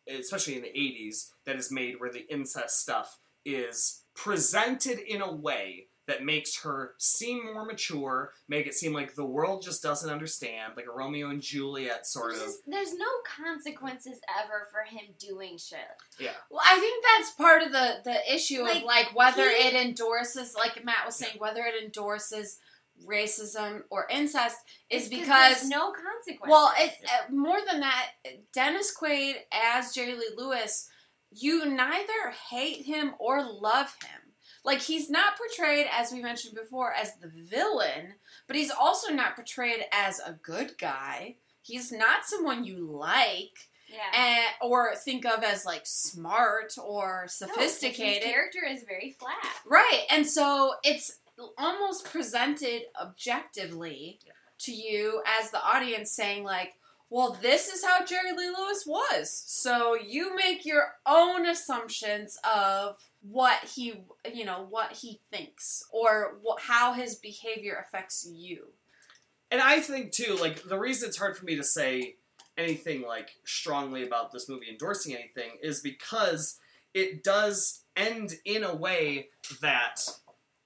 A: especially in the 80s, that is made where the incest stuff is presented in a way that makes her seem more mature, make it seem like the world just doesn't understand, like a Romeo and Juliet sort
K: There's,
A: of.
K: just- there's no consequences ever for him doing shit.
A: Yeah.
E: Well, I think that's part of the the issue
K: Like,
E: of like whether
K: he-
E: it endorses, like Matt was saying, whether it endorses racism or incest is because
K: there's no consequence.
E: Well, it, uh, more than that, Dennis Quaid as Jerry Lee Lewis, you neither hate him or love him. Like he's not portrayed, as we mentioned before, as the villain, but he's also not portrayed as a good guy. He's not someone you like
K: yeah.
E: and, or think of as like smart or
K: No, his
E: sophisticated.
K: character is very flat.
E: Right. And so it's almost presented objectively to you as the audience saying like, well, this is how Jerry Lee Lewis was. So you make your own assumptions of what he, you know, what he thinks or how his behavior affects you.
A: And I think too, like the reason it's hard for me to say anything like strongly about this movie endorsing anything is because it does end in a way that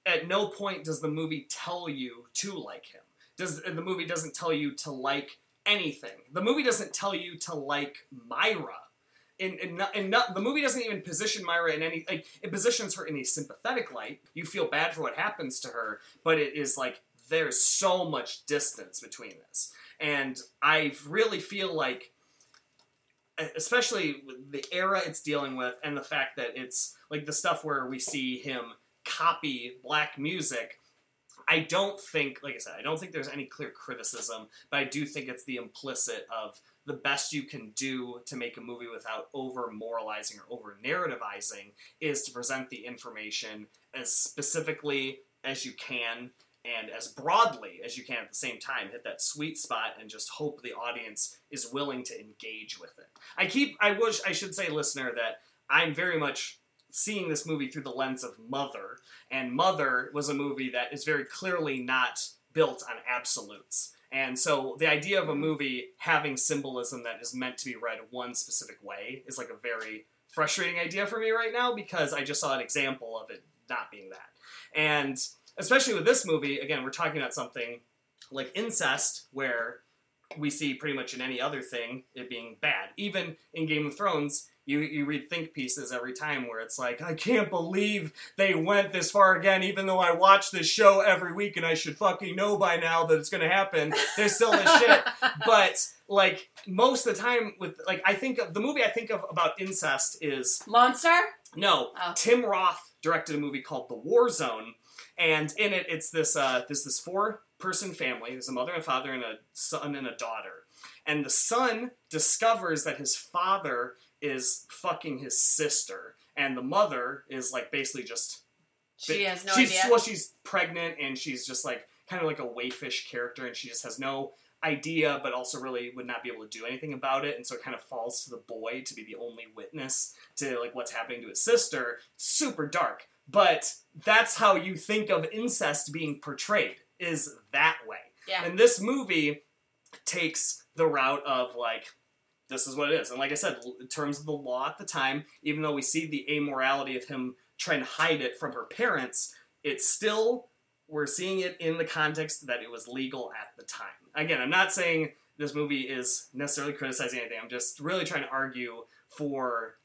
A: at no point does the movie tell you to like him. Does the movie doesn't tell you to like anything. The movie doesn't tell you to like Myra. In, not, in not, the movie doesn't even position Myra in any like it positions her in a sympathetic light. You feel bad for what happens to her, but it is like there's so much distance between this, and I really feel like, especially with the era it's dealing with, and the fact that it's like the stuff where we see him copy black music. I don't think, like I said, I don't think there's any clear criticism, but I do think it's the implicit of the best you can do to make a movie without over moralizing or over narrativizing is to present the information as specifically as you can and as broadly as you can at the same time. Hit that sweet spot and just hope the audience is willing to engage with it. I keep, I wish, I should say, listener, that I'm very much seeing this movie through the lens of Mother, and Mother was a movie that is very clearly not built on absolutes. And so the idea of a movie having symbolism that is meant to be read one specific way is like a very frustrating idea for me right now because I just saw an example of it not being that. And especially with this movie, again, we're talking about something like incest, where we see pretty much in any other thing it being bad. Even in Game of Thrones, you, you read think pieces every time where it's like, I can't believe they went this far again, even though I watch this show every week and I should fucking know by now that it's gonna happen. There's still this shit. But like most of the time with like I think of the movie I think of about incest is
E: Lone Star?
A: no,
E: Oh.
A: Tim Roth directed a movie called The War Zone, and in it, it's this uh, this this four person family. There's a mother and father and a son and a daughter, and the son discovers that his father is fucking his sister, and the mother is like basically just
E: She has no
A: she's,
E: idea.
A: Well, she's pregnant and she's just like kind of like a wayfish character, and she just has no idea, but also really would not be able to do anything about it, and so it kind of falls to the boy to be the only witness to like what's happening to his sister. Super dark, but that's how you think of incest being portrayed is that way.
E: Yeah.
A: And this movie takes the route of like this is what it is. And like I said, in terms of the law at the time, even though we see the amorality of him trying to hide it from her parents, it's still we're seeing it in the context that it was legal at the time. Again, I'm not saying this movie is necessarily criticizing anything. I'm just really trying to argue for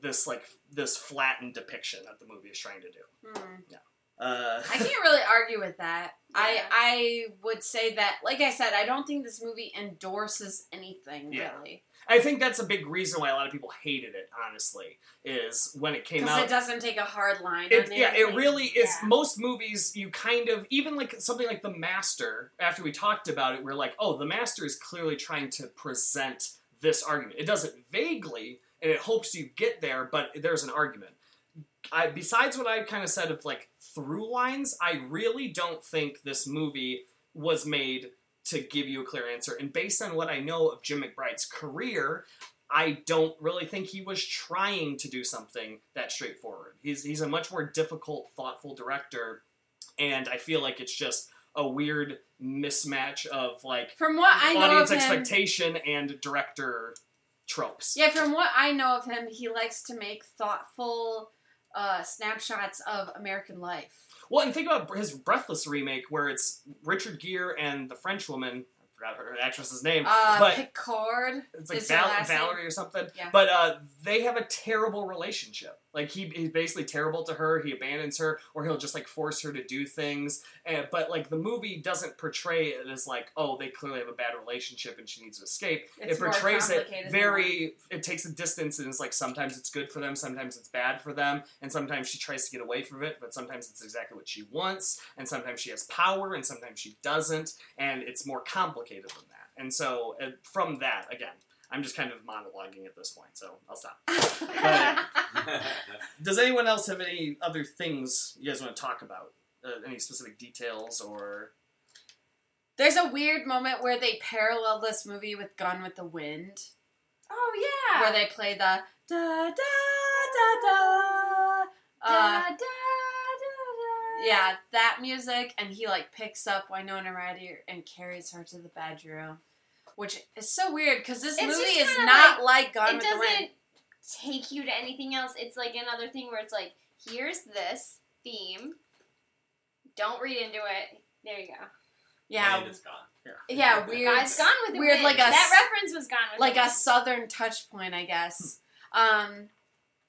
A: this like this flattened depiction that the movie is trying to do.
E: Hmm.
A: Uh,
E: I can't really argue with that. I I would say that, like I said, I don't think this movie endorses anything
A: Yeah.
E: really
A: I think that's a big reason why a lot of people hated it. Honestly, is when it came
E: because
A: out.
E: it doesn't take a hard line.
A: It, yeah, it really is.
K: Yeah.
A: Most movies, you kind of even like something like The Master. After we talked about it, we're like, oh, The Master is clearly trying to present this argument. It does it vaguely, and it hopes you get there, but there's an argument. I, besides what I kind of said of like through lines, I really don't think this movie was made to give you a clear answer. And based on what I know of Jim McBride's career, I don't really think he was trying to do something that straightforward. He's he's a much more difficult, thoughtful director, and I feel like it's just a weird mismatch of like
E: From what I know
A: audience
E: of him,
A: expectation and director tropes.
E: yeah, from what I know of him, he likes to make thoughtful uh, snapshots of American life.
A: Well, and think about his Breathless remake, where it's Richard Gere and the French woman. I forgot her actress's name,
E: Uh,
A: but
E: Picard.
A: it's like Val- Valerie or something.
E: Yeah.
A: But uh, they have a terrible relationship. Like he, he's basically terrible to her. He abandons her, or he'll just like force her to do things. And, but like the movie doesn't portray it as like, oh, they clearly have a bad relationship and she needs to escape.
E: It's
A: it portrays it very. It takes a distance and it's like sometimes it's good for them, sometimes it's bad for them, and sometimes she tries to get away from it, but sometimes it's exactly what she wants, and sometimes she has power, and sometimes she doesn't, and it's more complicated than that. And so uh, from that, again, I'm just kind of monologuing at this point, so I'll stop. Does anyone else have any other things you guys want to talk about? Uh, any specific details or?
E: There's a weird moment where they parallel this movie with Gone with the Wind,
K: Oh yeah.
E: where they play the da da da da.
K: da,
E: Uh,
K: da, da, da.
E: yeah, that music, and he like picks up Winona Ryder and carries her to the bedroom, which is so weird because this
K: It's
E: movie is not like, Gone
K: it
E: with the Wind.
K: doesn't take you to anything else. It's like another thing where it's like, here's this theme. Don't read into it. There you go.
E: Yeah,
L: And it's gone.
E: yeah, weird.
K: God's gone with the
E: weird,
K: wind.
E: like a
K: that reference was gone with
E: like
K: the
E: a southern touch point, I guess. um,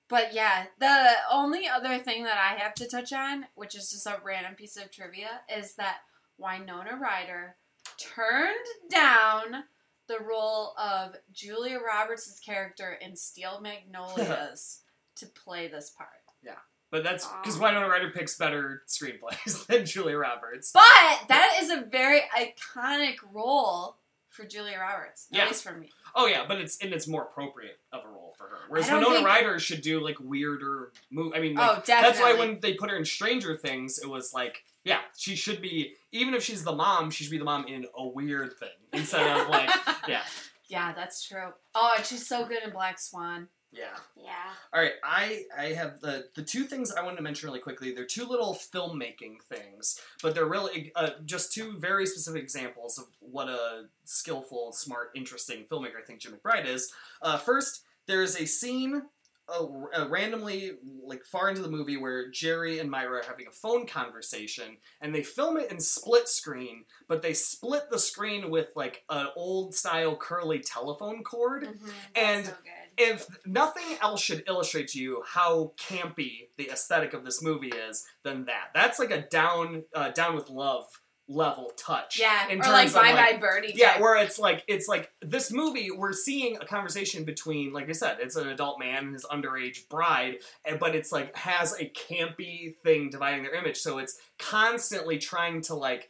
E: but yeah, the only other thing that I have to touch on, which is just a random piece of trivia, is that Winona Ryder turned down the role of Julia Roberts' character in Steel Magnolias to play this part. Yeah.
A: But that's because
E: Aw.
A: Winona Ryder picks better screenplays than Julia Roberts.
E: But that is a very iconic role for Julia Roberts.
A: Yeah.
E: Least for me.
A: Oh yeah, but it's and it's more appropriate of a role for her. Whereas
E: I don't
A: Winona
E: think-
A: Ryder should do like weirder move. I mean, oh, like,
E: Oh,
A: That's why when they put her in Stranger Things, it was like, yeah, she should be. Even if she's the mom, she should be the mom in a weird thing instead of like, yeah,
E: Yeah, that's true. Oh, and she's so good in Black Swan.
A: yeah.
K: Yeah.
A: All right, I I have the the two things I wanted to mention really quickly. They're two little filmmaking things, but they're really uh, just two very specific examples of what a skillful, smart, interesting filmmaker I think Jim McBride is. Uh, first, there is a scene. Uh, uh, randomly, like far into the movie, where Jerry and Myra are having a phone conversation, and they film it in split screen, but they split the screen with like an old style curly telephone cord, and
K: so
A: if nothing else should illustrate to you how campy the aesthetic of this movie is, than that. That's like a down, uh, down with love level touch.
E: Yeah,
A: in
E: or
A: terms
E: like Bye Bye Birdie.
A: Yeah,
E: type.
A: where it's like it's like this movie. We're seeing a conversation between, like I said, it's an adult man and his underage bride, and- but it's like has a campy thing dividing their image. So it's constantly trying to like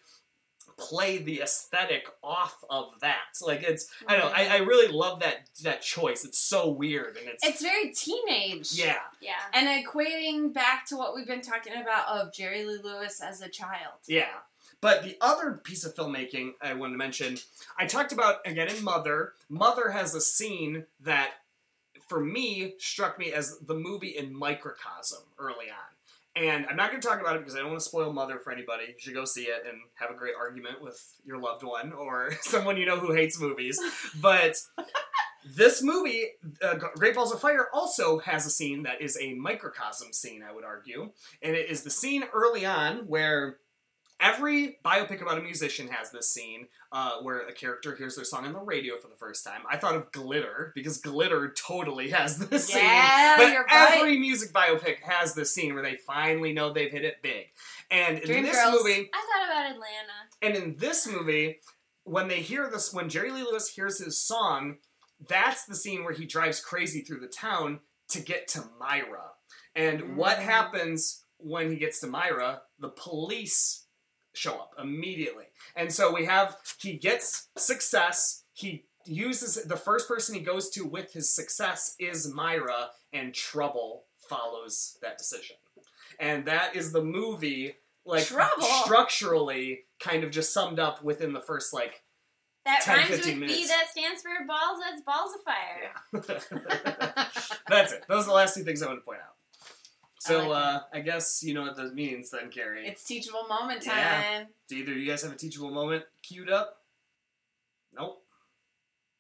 A: play the aesthetic off of that. Like it's I don't know. I, I really love that that choice. It's so weird and it's
E: It's very teenage.
A: yeah.
K: Yeah.
E: And equating back to what we've been talking about of Jerry Lee Lewis as a child.
A: Yeah. But the other piece of filmmaking I wanted to mention, I talked about again in Mother. Mother has a scene that, for me, struck me as the movie in microcosm early on. And I'm not going to talk about it because I don't want to spoil Mother for anybody. You should go see it and have a great argument with your loved one or someone you know who hates movies. But this movie, uh, Great Balls of Fire, also has a scene that is a microcosm scene, I would argue. And it is the scene early on where every biopic about a musician has this scene uh, where a character hears their song on the radio for the first time. I thought of Glitter because Glitter totally has this
E: Yeah,
A: scene. But
E: you're right.
A: every music biopic has this scene where they finally know they've hit it big. And in
E: Dream
A: this
E: Girls.
A: movie,
K: I thought about Atlanta.
A: and in this movie, when they hear this, when Jerry Lee Lewis hears his song, that's the scene where he drives crazy through the town to get to Myra. And what
E: Mm.
A: happens when he gets to Myra? The police show up immediately. And so we have, he gets success. He uses, the first person he goes to with his success is Myra, and trouble follows that decision. And that is the movie, like,
E: Trouble?
A: structurally kind of just summed up within the first, like,
K: That
A: 10,
K: rhymes with
A: 15
K: B
A: minutes.
K: that stands for balls, that's balls of fire.
A: That's it. Those are the last two things I want to point out. So
E: I like
A: uh, I guess you know what that means then, Carrie.
E: It's teachable moment time.
A: Yeah. Do either of you guys have a teachable moment queued up? Nope.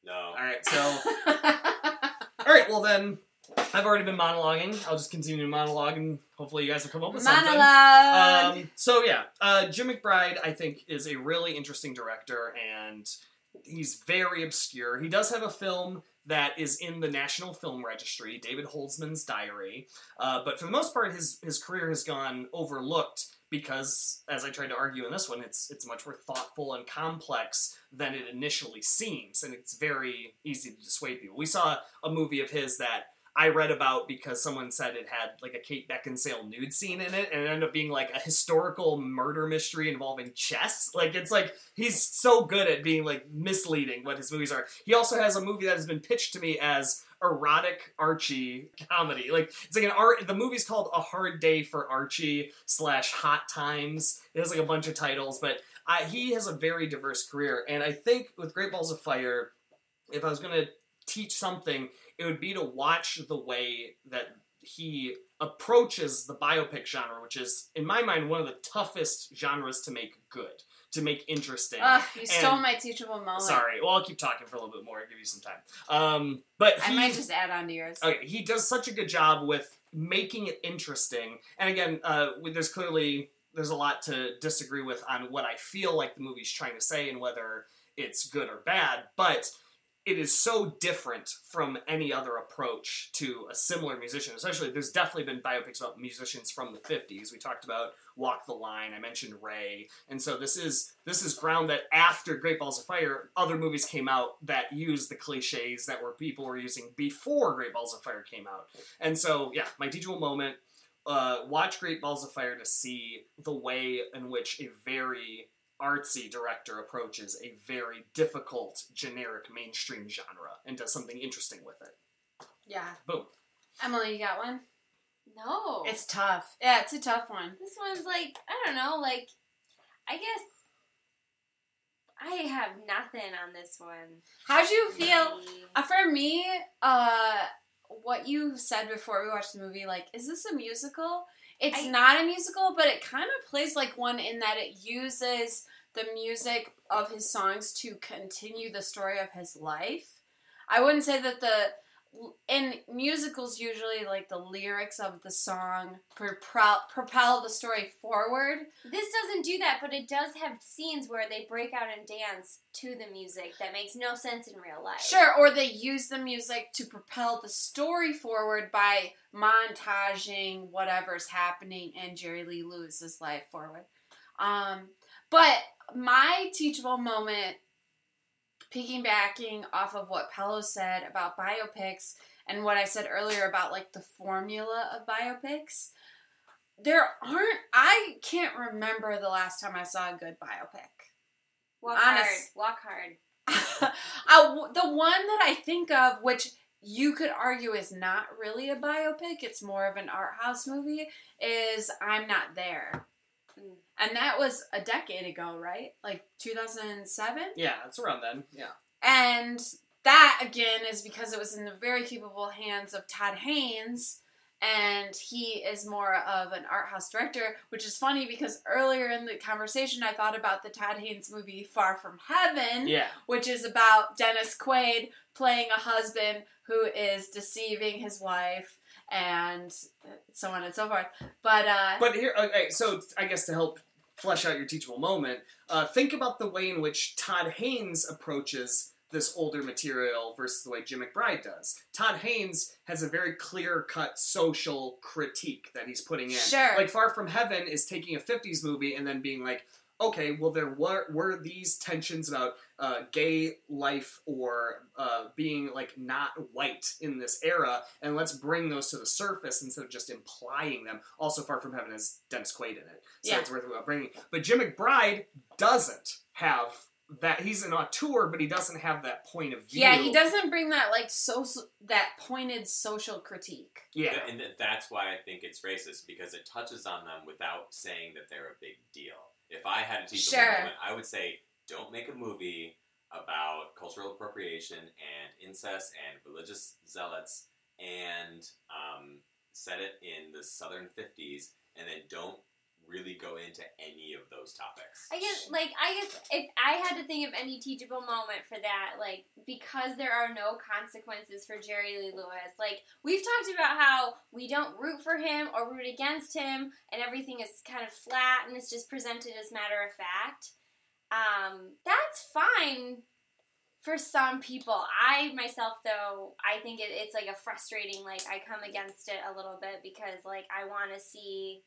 L: No.
A: All right. So all right. Well then, I've already been monologuing. I'll just continue to monologue, and hopefully you guys will come up with something.
E: Monologue.
A: Um, so yeah, uh, Jim McBride, I think, is a really interesting director, and he's very obscure. He does have a film that is in the National Film Registry, David Holzman's Diary, uh, but for the most part, his his career has gone overlooked because, as I tried to argue in this one, it's it's much more thoughtful and complex than it initially seems, and it's very easy to dissuade people. We saw a movie of his that I read about because someone said it had like a Kate Beckinsale nude scene in it, and it ended up being like a historical murder mystery involving chess. Like it's like he's so good at being like misleading what his movies are. He also has a movie that has been pitched to me as erotic Archie comedy. Like it's like an art. The movie's called A Hard Day for Archie slash Hot Times. It has like a bunch of titles, but I, he has a very diverse career, and I think with Great Balls of Fire, if I was to teach something, it would be to watch the way that he approaches the biopic genre, which is, in my mind, one of the toughest genres to make good, to make interesting.
E: Ugh, you stole
A: And-
E: my teachable moment.
A: Sorry. Well, I'll keep talking for a little bit more. give you some time. Um, but
E: I might just add on to yours.
A: Okay, he does such a good job with making it interesting. And again, uh, there's clearly there's a lot to disagree with on what I feel like the movie's trying to say and whether it's good or bad. But it is so different from any other approach to a similar musician. Especially, there's definitely been biopics about musicians from the '50s. We talked about Walk the Line. I mentioned Ray, and so this is this is ground that after Great Balls of Fire, other movies came out that used the cliches that were people were using before Great Balls of Fire came out. And so, yeah, my teachable moment. Uh, watch Great Balls of Fire to see the way in which a very artsy director approaches a very difficult generic mainstream genre and does something interesting with it.
E: Yeah.
A: Boom.
E: Emily, you got one?
K: No.
E: It's tough. Yeah, it's a tough one.
K: This one's like, I don't know, like, I guess I have nothing on this one.
E: How'd you feel? Uh, for me, uh, what you said before we watched the movie, like, is this a musical? It's
K: I-
E: not a musical, but it kind of plays like one in that it uses the music of his songs to continue the story of his life. I wouldn't say that the in musicals usually like the lyrics of the song propel propel the story forward.
K: This doesn't do that, but it does have scenes where they break out and dance to the music that makes no sense in real life.
E: Sure, or they use the music to propel the story forward by montaging whatever's happening in Jerry Lee Lewis's life forward. Um, but my teachable moment, piggybacking off of what Paolo said about biopics and what I said earlier about like the formula of biopics, there aren't. I can't remember the last time I saw a good biopic.
K: Walk hard. Walk hard.
E: uh, the one that I think of, which you could argue is not really a biopic, it's more of an art house movie, is I'm Not There.
K: Mm.
E: And that was a decade ago, right? Like 2007?
A: Yeah, it's around then. Yeah.
E: And that, again, is because it was in the very capable hands of Todd Haynes. And he is more of an art house director, which is funny because earlier in the conversation I thought about the Todd Haynes movie Far From Heaven,
A: Yeah.
E: which is about Dennis Quaid playing a husband who is deceiving his wife and so on and so forth. But uh
A: But here, okay, so I guess to help flesh out your teachable moment, uh, think about the way in which Todd Haynes approaches this older material versus the way Jim McBride does. Todd Haynes has a very clear cut social critique that he's putting in.
E: Sure.
A: Like Far From Heaven is taking a 50s movie and then being like, okay, well, there were, were these tensions about uh, gay life or uh, being like not white in this era, and let's bring those to the surface instead of just implying them. Also, Far From Heaven has Dennis Quaid in it, so
E: Yeah.
A: it's worth bringing. But Jim McBride doesn't have that. He's an auteur, but he doesn't have that point of view.
E: yeah, he doesn't bring that like social that pointed social critique.
A: Yeah,
L: And that's why I think it's racist because it touches on them without saying that they're a big deal. If I had to teach
E: Sure.
L: moment, I would say, don't make a movie about cultural appropriation and incest and religious zealots and um, set it in the southern 50s and then don't really go into any of those topics.
K: I guess, like, I guess if I had to think of any teachable moment for that, like, because there are no consequences for Jerry Lee Lewis, like, we've talked about how we don't root for him or root against him, and everything is kind of flat and it's just presented as matter of fact. Um, that's fine for some people. I myself, though, I think it, it's like a frustrating, like, I come against it a little bit because, like, I want to see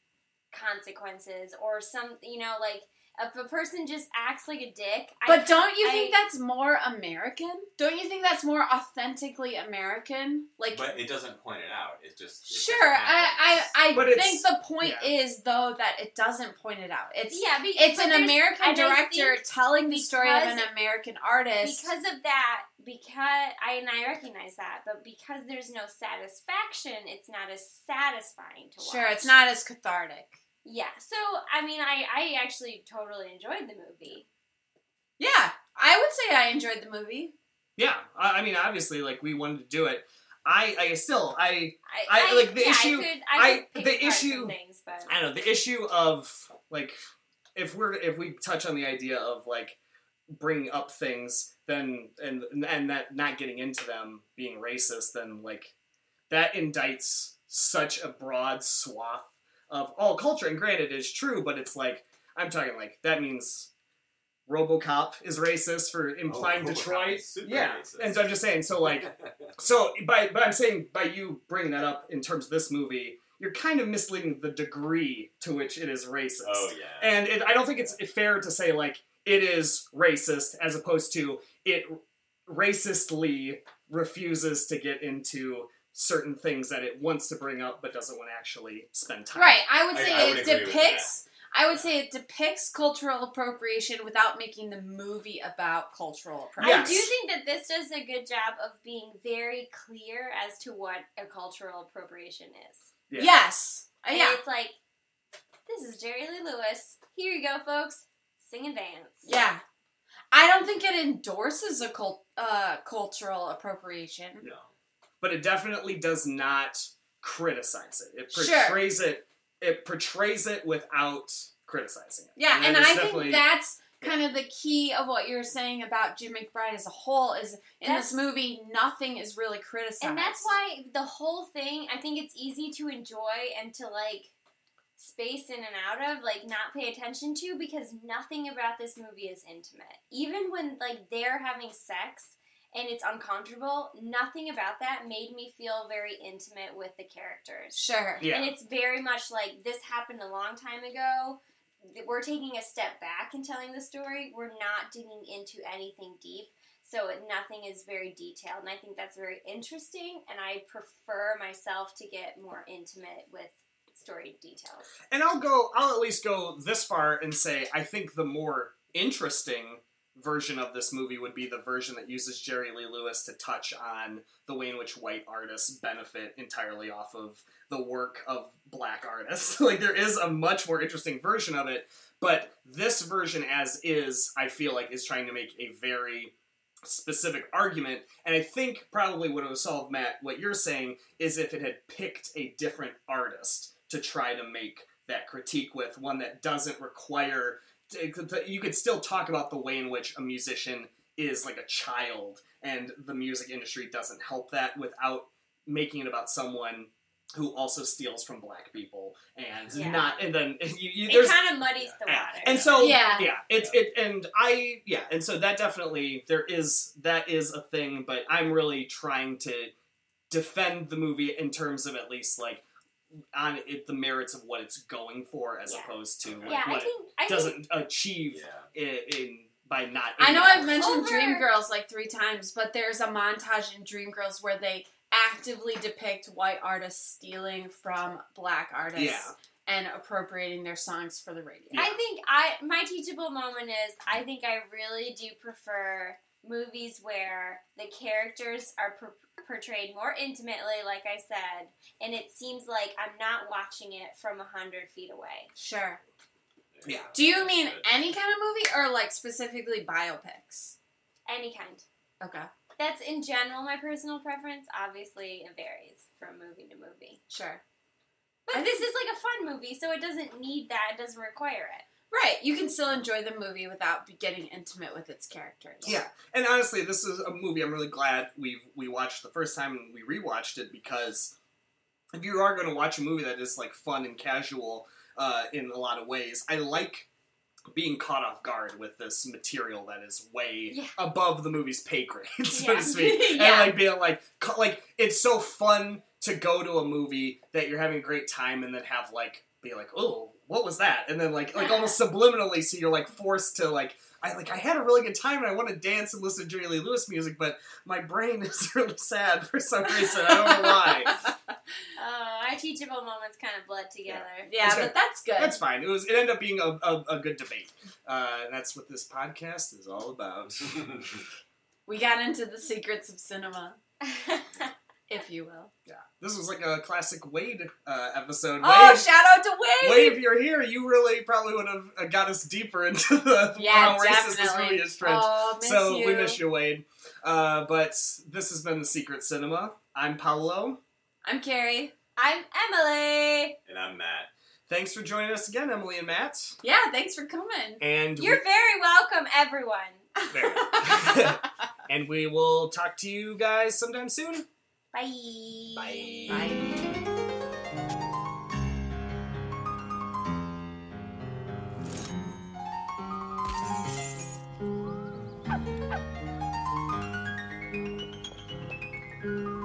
K: consequences or some you know like if a person just acts like a dick I-
E: But don't you
K: I-
E: think that's more American? Don't you think that's more authentically American? Like
L: But it doesn't point it out. It just it just
E: Sure, I. I, I
A: But
E: think the point
A: yeah.
E: is though that it doesn't point it out. It's
K: yeah be,
E: it's
K: but
E: an American director telling the story of an American artist.
K: because of that because I and I recognize that but because there's no satisfaction it's not as satisfying to watch
E: sure, it's not as cathartic.
K: Yeah so I mean I I actually totally enjoyed the movie
E: Yeah, I would say I enjoyed the movie.
A: yeah. I, I mean, obviously, like we wanted to do it. I, I still, I,
K: I,
A: I- like, the
K: yeah,
A: issue-
K: I could,
A: I-
K: I could pick
A: the issue-
K: things but
A: I don't know the issue of like if we're if we touch on the idea of like bringing up things then and and that not getting into them being racist then like that indicts such a broad swath of all culture and granted it's true but it's like i'm talking like that means robocop is racist for implying
L: Oh,
A: detroit yeah
L: racist.
A: and so i'm just saying so like so by but I'm saying by you bringing that up in terms of this movie, you're kind of misleading the degree to which it is racist.
L: oh yeah.
A: And it, I don't think it's fair to say like it is racist as opposed to it racistly refuses to get into certain things that it wants to bring up but doesn't want to actually spend time.
E: Right, I would say
L: I would
E: it
L: agree with
E: depicts. I would say it depicts cultural appropriation without making the movie about cultural appropriation.
K: I do think that this does a good job of being very clear as to what a cultural appropriation is.
A: Yeah.
E: Yes. Uh,
K: And
E: yeah.
K: It's like, this is Jerry Lee Lewis. Here you go, folks. Sing and dance.
E: Yeah. I don't think it endorses a cult, uh, cultural appropriation.
A: No. But it definitely does not criticize it. It
E: Sure.
A: portrays it. It portrays it without criticizing it.
E: Yeah, and,
A: that is
E: I think that's kind of the key of what you're saying about Jim McBride as a whole is in
K: That's-
E: this movie nothing is really criticized.
K: And that's why the whole thing, I think it's easy to enjoy and to like space in and out of, like not pay attention to, because nothing about this movie is intimate. Even when like they're having sex and it's uncomfortable, nothing about that made me feel very intimate with the characters.
E: Sure.
A: Yeah.
K: And it's very much like this happened a long time ago. We're taking a step back in telling the story. We're not digging into anything deep. So nothing is very detailed. And I think that's very interesting. And I prefer myself to get more intimate with story details.
A: And I'll go. I'll at least go this far and say I think the more interesting version of this movie would be the version that uses Jerry Lee Lewis to touch on the way in which white artists benefit entirely off of the work of black artists. like there is a much more interesting version of it, but this version as is, I feel like is trying to make a very specific argument, and I think probably would have solved Matt what you're saying is if it had picked a different artist to try to make that critique with one that doesn't require you could still talk about the way in which a musician is like a child and the music industry doesn't help that without making it about someone who also steals from black people and
K: Yeah.
A: not and then you, you
K: It
A: there's
K: kind of muddies the
A: yeah.
K: water.
A: And so
E: Yeah.
A: yeah, it's it and I yeah, and so that definitely there is that is a thing, but I'm really trying to defend the movie in terms of at least like on it the merits of what it's going for as
K: Yeah.
A: opposed to like
K: yeah, I
A: what
K: think
A: it
K: I
A: doesn't achieve in, in by not
E: I know I've mentioned
K: Over-
E: Dreamgirls like three times, but there's a montage in Dreamgirls where they actively depict white artists stealing from black artists
A: Yeah.
E: and appropriating their songs for the radio.
K: I think I my teachable moment is I think I really do prefer movies where the characters are per- portrayed more intimately, like I said, and it seems like I'm not watching it from a hundred feet away.
E: Sure.
A: Yeah.
E: Do you mean any kind of movie or like specifically biopics?
K: Any kind.
E: Okay.
K: That's in general my personal preference. Obviously, it varies from movie to movie.
E: Sure.
K: But this is like a fun movie, so it doesn't need that. It doesn't require it.
E: Right. You can still enjoy the movie without getting intimate with its characters.
A: Yeah, and honestly, this is a movie I'm really glad we we watched the first time and we rewatched it because if you are going to watch a movie that is like fun and casual uh, in a lot of ways, I like being caught off guard with this material that is way
K: Yeah.
A: above the movie's pay grade, so
K: Yeah.
A: to speak, and like being like like it's so fun to go to a movie that you're having a great time and then have like be like oh what was that and then like like almost subliminally so you're like forced to like I like I had a really good time and I want to dance and listen to Jerry Lee Lewis music, but my brain is really sad for some reason. I don't know why.
K: Uh, our teachable moments kind of bled together.
E: Yeah,
A: That's
E: but that's good.
A: That's fine. It was it ended up being a, a, a good debate. Uh, and that's what this podcast is all about.
E: We got into the secrets of cinema, if you will.
A: Yeah. This was like a classic Wade uh, episode.
E: Oh, shout out to Wade!
A: Wade, if you're here, you really probably would have uh, got us deeper into the
E: Yeah,
A: how racist this
E: definitely.
A: movie is, Trent.
E: Oh,
A: so
E: you.
A: we miss you, Wade. Uh, but this has been the Secret Cinema. I'm Paolo.
E: I'm Carrie.
K: I'm Emily.
L: And I'm Matt.
A: Thanks for joining us again, Emily and Matt.
E: Yeah, thanks for coming.
A: And
K: You're very welcome, everyone.
A: we, and we will talk to you guys sometime soon.
K: Bye.
A: Bye.
E: Bye.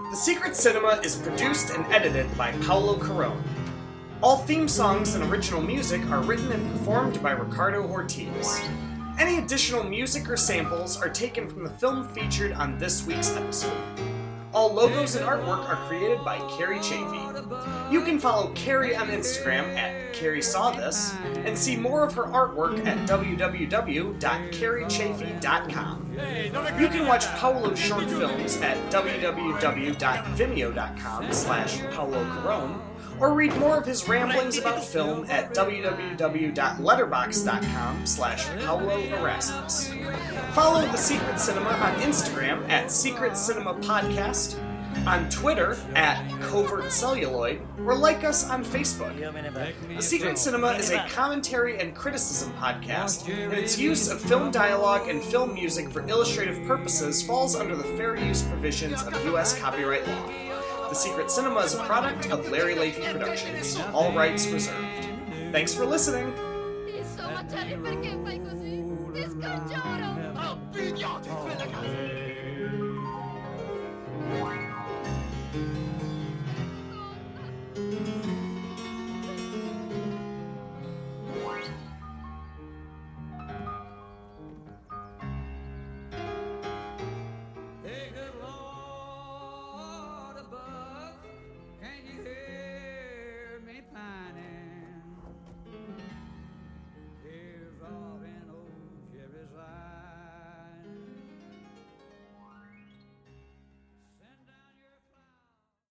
A: The Secret Cinema is produced and edited by Paolo Carone. All theme songs and original music are written and performed by Ricardo Ortiz. Any additional music or samples are taken from the film featured on this week's episode. All logos and artwork are created by Carrie Chafee. You can follow Carrie on Instagram at Carrie Saw This and see more of her artwork at www.carriechafee.com. You can watch Paolo's short films at www.vimeo.com slash Paolo Carone or read more of his ramblings about film at www.letterboxd.com slash Paolo Erasmus. Follow The Secret Cinema on Instagram at Secret Cinema Podcast, on Twitter at Covert Celluloid, or like us on Facebook. The Secret Cinema is a commentary and criticism podcast, and its use of film dialogue and film music for illustrative purposes falls under the fair use provisions of U.S. copyright law. The Secret Cinema is a product of Larry Leahy Productions, all rights reserved. Thanks for listening!
F: Oh,